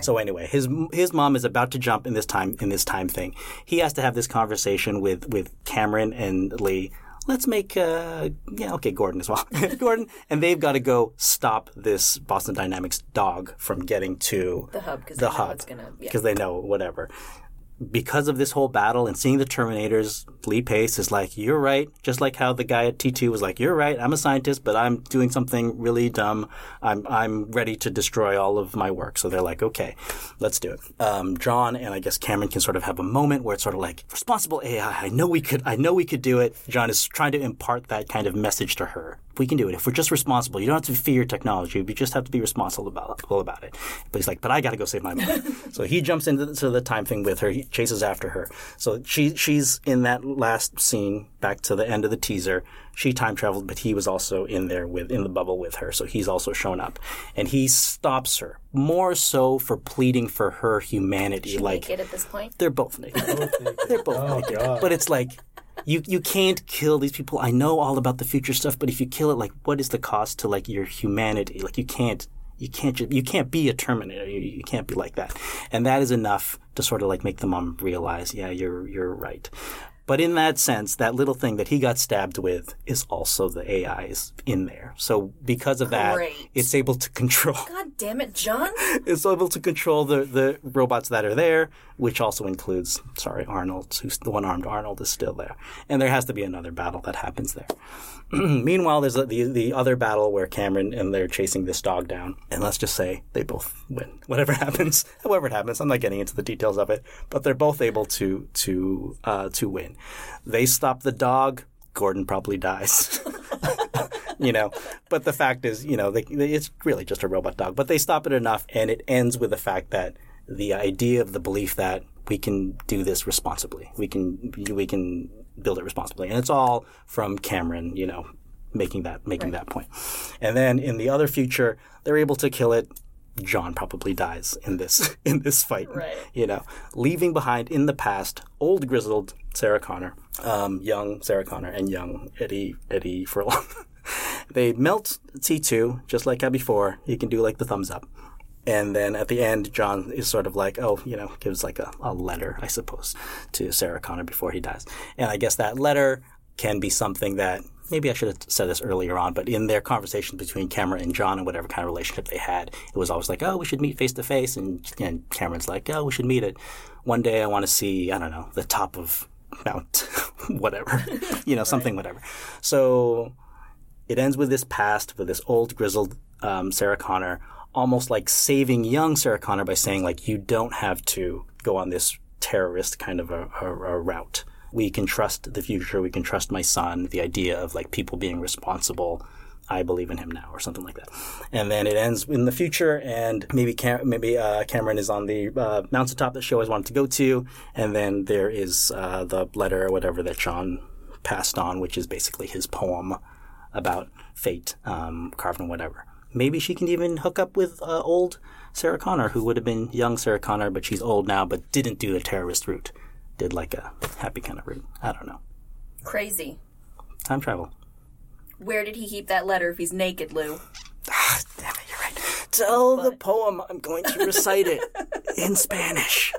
So anyway, his his mom is about to jump in this time in this time thing. He has to have this conversation with with Cameron and Lee. Let's make uh yeah okay Gordon as well Gordon and they've got to go stop this Boston Dynamics dog from getting to the hub because the they hub gonna. Yeah. because they know whatever. Because of this whole battle and seeing the Terminators, Lee Pace is like, "You're right." Just like how the guy at T two was like, "You're right. I'm a scientist, but I'm doing something really dumb. I'm I'm ready to destroy all of my work." So they're like, "Okay, let's do it." Um, John and I guess Cameron can sort of have a moment where it's sort of like responsible AI. I know we could. I know we could do it. John is trying to impart that kind of message to her. We can do it if we're just responsible. You don't have to fear technology. You just have to be responsible about, about it. But he's like, but I got to go save my mom. so he jumps into the, to the time thing with her. He chases after her. So she she's in that last scene back to the end of the teaser. She time traveled, but he was also in there with in the bubble with her. So he's also shown up, and he stops her more so for pleading for her humanity. like Naked at this point. they're both naked. They're both naked. Oh, but it's like you you can't kill these people. I know all about the future stuff, but if you kill it, like, what is the cost to like your humanity? Like, you can't you can't ju- you can't be a Terminator. You, you can't be like that, and that is enough to sort of like make the mom realize, yeah, you're you're right. But in that sense, that little thing that he got stabbed with is also the AIs in there. So because of that, Great. it's able to control God damn it, John! it's able to control the, the robots that are there, which also includes, sorry, Arnold, who's the one armed Arnold is still there. And there has to be another battle that happens there. Meanwhile, there's the, the other battle where Cameron and they're chasing this dog down. And let's just say they both win. Whatever happens, however it happens, I'm not getting into the details of it, but they're both able to, to, uh, to win. They stop the dog. Gordon probably dies. you know. But the fact is, you know, they, they, it's really just a robot dog. But they stop it enough, and it ends with the fact that the idea of the belief that we can do this responsibly, we can we can build it responsibly, and it's all from Cameron, you know, making that making that point. And then in the other future, they're able to kill it. John probably dies in this in this fight. Right. You know, leaving behind in the past old grizzled Sarah Connor, um, young Sarah Connor, and young Eddie Eddie Furlong. they melt T2 just like how before. He can do like the thumbs up. And then at the end, John is sort of like, oh, you know, gives like a, a letter, I suppose, to Sarah Connor before he dies. And I guess that letter can be something that maybe I should have said this earlier on, but in their conversation between Cameron and John and whatever kind of relationship they had, it was always like, oh, we should meet face to face. And Cameron's like, oh, we should meet it. One day I want to see, I don't know, the top of Mount whatever, you know, something whatever. So it ends with this past, with this old grizzled um, Sarah Connor, almost like saving young Sarah Connor by saying, like, you don't have to go on this terrorist kind of a, a, a route. We can trust the future. We can trust my son. The idea of like people being responsible. I believe in him now, or something like that. And then it ends in the future, and maybe Cam- maybe uh, Cameron is on the uh, mountaintop that she always wanted to go to, and then there is uh, the letter or whatever that John passed on, which is basically his poem about fate, um, carved and whatever. Maybe she can even hook up with uh, old Sarah Connor, who would have been young Sarah Connor, but she's old now, but didn't do the terrorist route. Did like a happy kind of route. I don't know. Crazy. Time travel. Where did he keep that letter if he's naked, Lou? Ah, damn it, you're right. Tell the poem. I'm going to recite it in Spanish.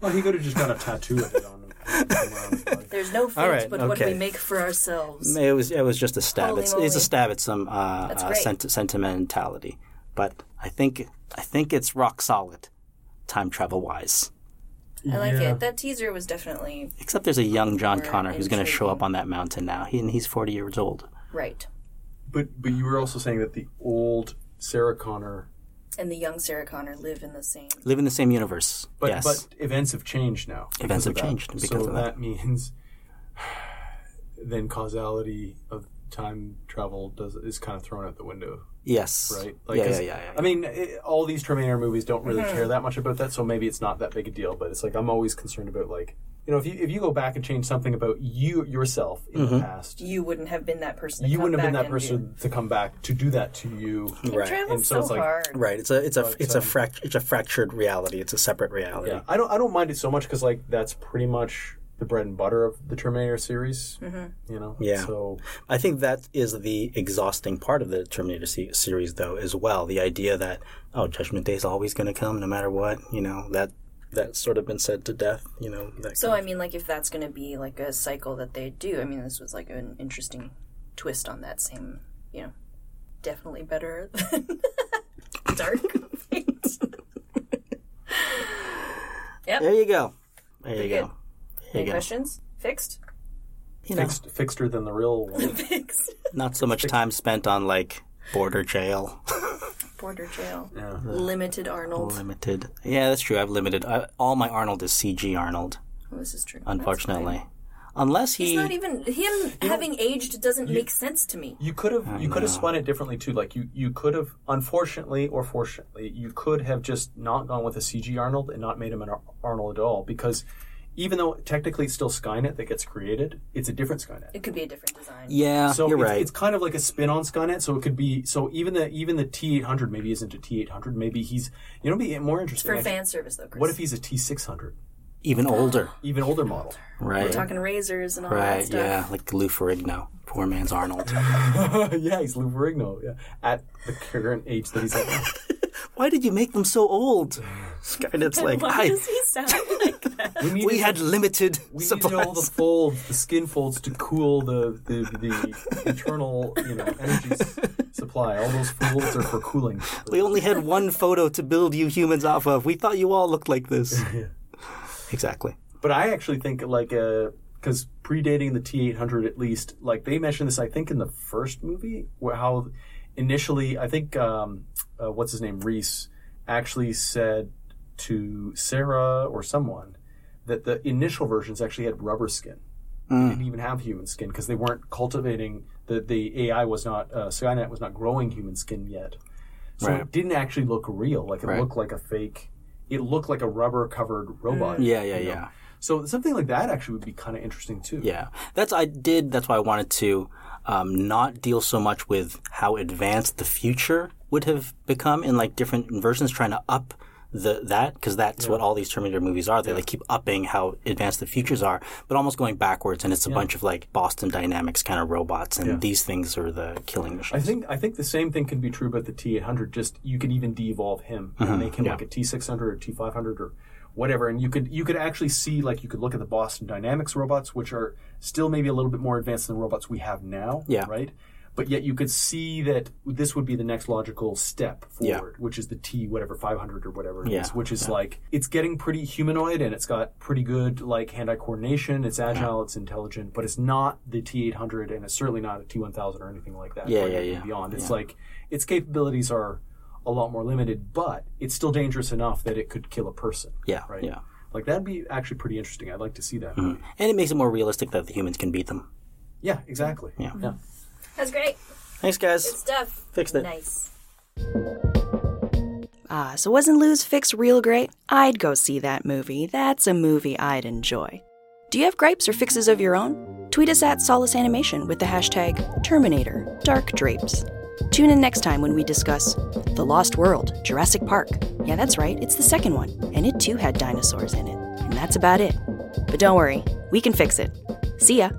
Well, he could have just got a tattoo of it on him. around his leg. There's no fate, All right, but what we make for ourselves. It was it was just a stab. Holy It's, it's a stab at some uh, uh, sent- sentimentality, but I think I think it's rock solid, time travel wise. I like Yeah. it. That teaser was definitely Except there's a young John More Connor who's going to show up on that mountain now. He, and he's 40 years old. right. But but you were also saying that the old Sarah Connor, And the young Sarah Connor live in the same. Live in the same universe. but yes. but events have changed now. Events because of have that. changed because so of that. that means then causality of time travel does is kind of thrown out the window, yes. right? yeah, yeah, 'cause, yeah, yeah. I mean, it, all these Terminator movies don't really Mm-hmm. care that much about that, so maybe it's not that big a deal. But it's like I'm always concerned about like you know if you if you go back and change something about you yourself in Mm-hmm. the past, You wouldn't have been that person. To you come wouldn't have been that and person to come back to do that to you. Do. Right. Travel's And so so, it's like- hard. right. It's a it's a But, it's a um, frac- it's a fractured reality. It's a separate reality. Yeah, I don't I don't mind it so much because like that's pretty much the bread and butter of the Terminator series. Mm-hmm. You know, Yeah. So I think that is the exhausting part of the Terminator se- series, though, as well. The idea that oh, Judgment Day is always going to come, no matter what. You know that that's sort of been said to death. You know. That So kind I mean, like, if that's going to be like a cycle that they do, I mean, this was like an interesting twist on that same, you know, definitely better than Dark Fate. Yep. There you go. There you Pretty go. good. There Any you go. questions? Fixed? You know, Fixed, fixeder than the real one. Fixed. not so much time spent on like border jail, Border jail. Yeah. Limited Arnold. limited. Yeah, that's true. I've limited. I, all my Arnold is CG Arnold, Oh, this is true. unfortunately. Unless he. He's not even him having aged doesn't make sense to me. You could have you could have spun it differently too. Like you you could have unfortunately or fortunately you could have just not gone with a CG Arnold and not made him an Ar- Arnold at all because even though technically it's still Skynet that gets created, it's a different Skynet. It could be a different design. yeah, So you're it's, right. it's kind of like a spin on Skynet. So it could be so even the even the T eight hundred maybe isn't a T eight hundred. Maybe he's you know be more interesting. For fan service though, Chris. what if he's a T six hundred, Even oh. older, even older model? right? We're talking razors and all that Right, stuff. yeah, like Lou Ferrigno, poor man's Arnold. yeah, he's Lou Ferrigno. Yeah, at the current age that he's at. now. Why did you make them so old? Skynet's like, Why I, does he sound like that? We, needed, we had limited we needed all the folds, the skin folds, to cool the the, the internal you know energy s- supply. All those folds are for cooling. We only had one photo to build you humans off of. We thought you all looked like this. Exactly. But I actually think like because predating the T eight hundred at least, like they mentioned this, I think in the first movie, where how initially I think um, uh, what's his name Reese actually said to Sarah or someone that the initial versions actually had rubber skin. They didn't even have human skin because they weren't cultivating the the AI was not uh, Skynet was not growing human skin yet, so Right. it didn't actually look real. Like it Right. looked like a fake. It looked like a rubber covered robot. Yeah, yeah, you know? yeah. So something like that actually would be kind of interesting too. Yeah, that's I did. That's why I wanted to um, not deal so much with how advanced the future would have become in like different versions, trying to up the that because that's what all these Terminator movies are. They like keep upping how advanced the futures are, but almost going backwards. And it's a bunch of like Boston Dynamics kind of robots, and these things are the killing machines. I think I think the same thing can be true about the T eight hundred. Just you could even de-evolve him and mm-hmm. make him like a T six hundred or T five hundred or whatever, and you could you could actually see like you could look at the Boston Dynamics robots, which are still maybe a little bit more advanced than the robots we have now. Yeah. Right. But yet you could see that this would be the next logical step Yeah. forward, which is the T whatever 500 or whatever it is, Yeah, which is like it's getting pretty humanoid and it's got pretty good like hand-eye coordination. It's agile, it's intelligent, but it's not the T800 and it's certainly not a T1000 or anything like that. Yeah, yeah, yeah. Beyond, it's like its capabilities are a lot more limited, but it's still dangerous enough that it could kill a person. yeah, Right. yeah, Like that'd be actually pretty interesting. I'd like to see that. Mm-hmm. and it makes it more realistic that the humans can beat them. Yeah, exactly. Yeah. yeah. That's great. Thanks, guys. Good stuff. Fixed it. Nice. Ah, so wasn't Lou's fix real great? I'd go see that movie. That's a movie I'd enjoy. Do you have gripes or fixes of your own? Tweet us at Solace Animation with the hashtag Terminator Dark Drapes. Tune in next time when we discuss The Lost World, Jurassic Park. Yeah, that's right, it's the second one, and it too had dinosaurs in it. And that's about it. But don't worry, we can fix it. See ya!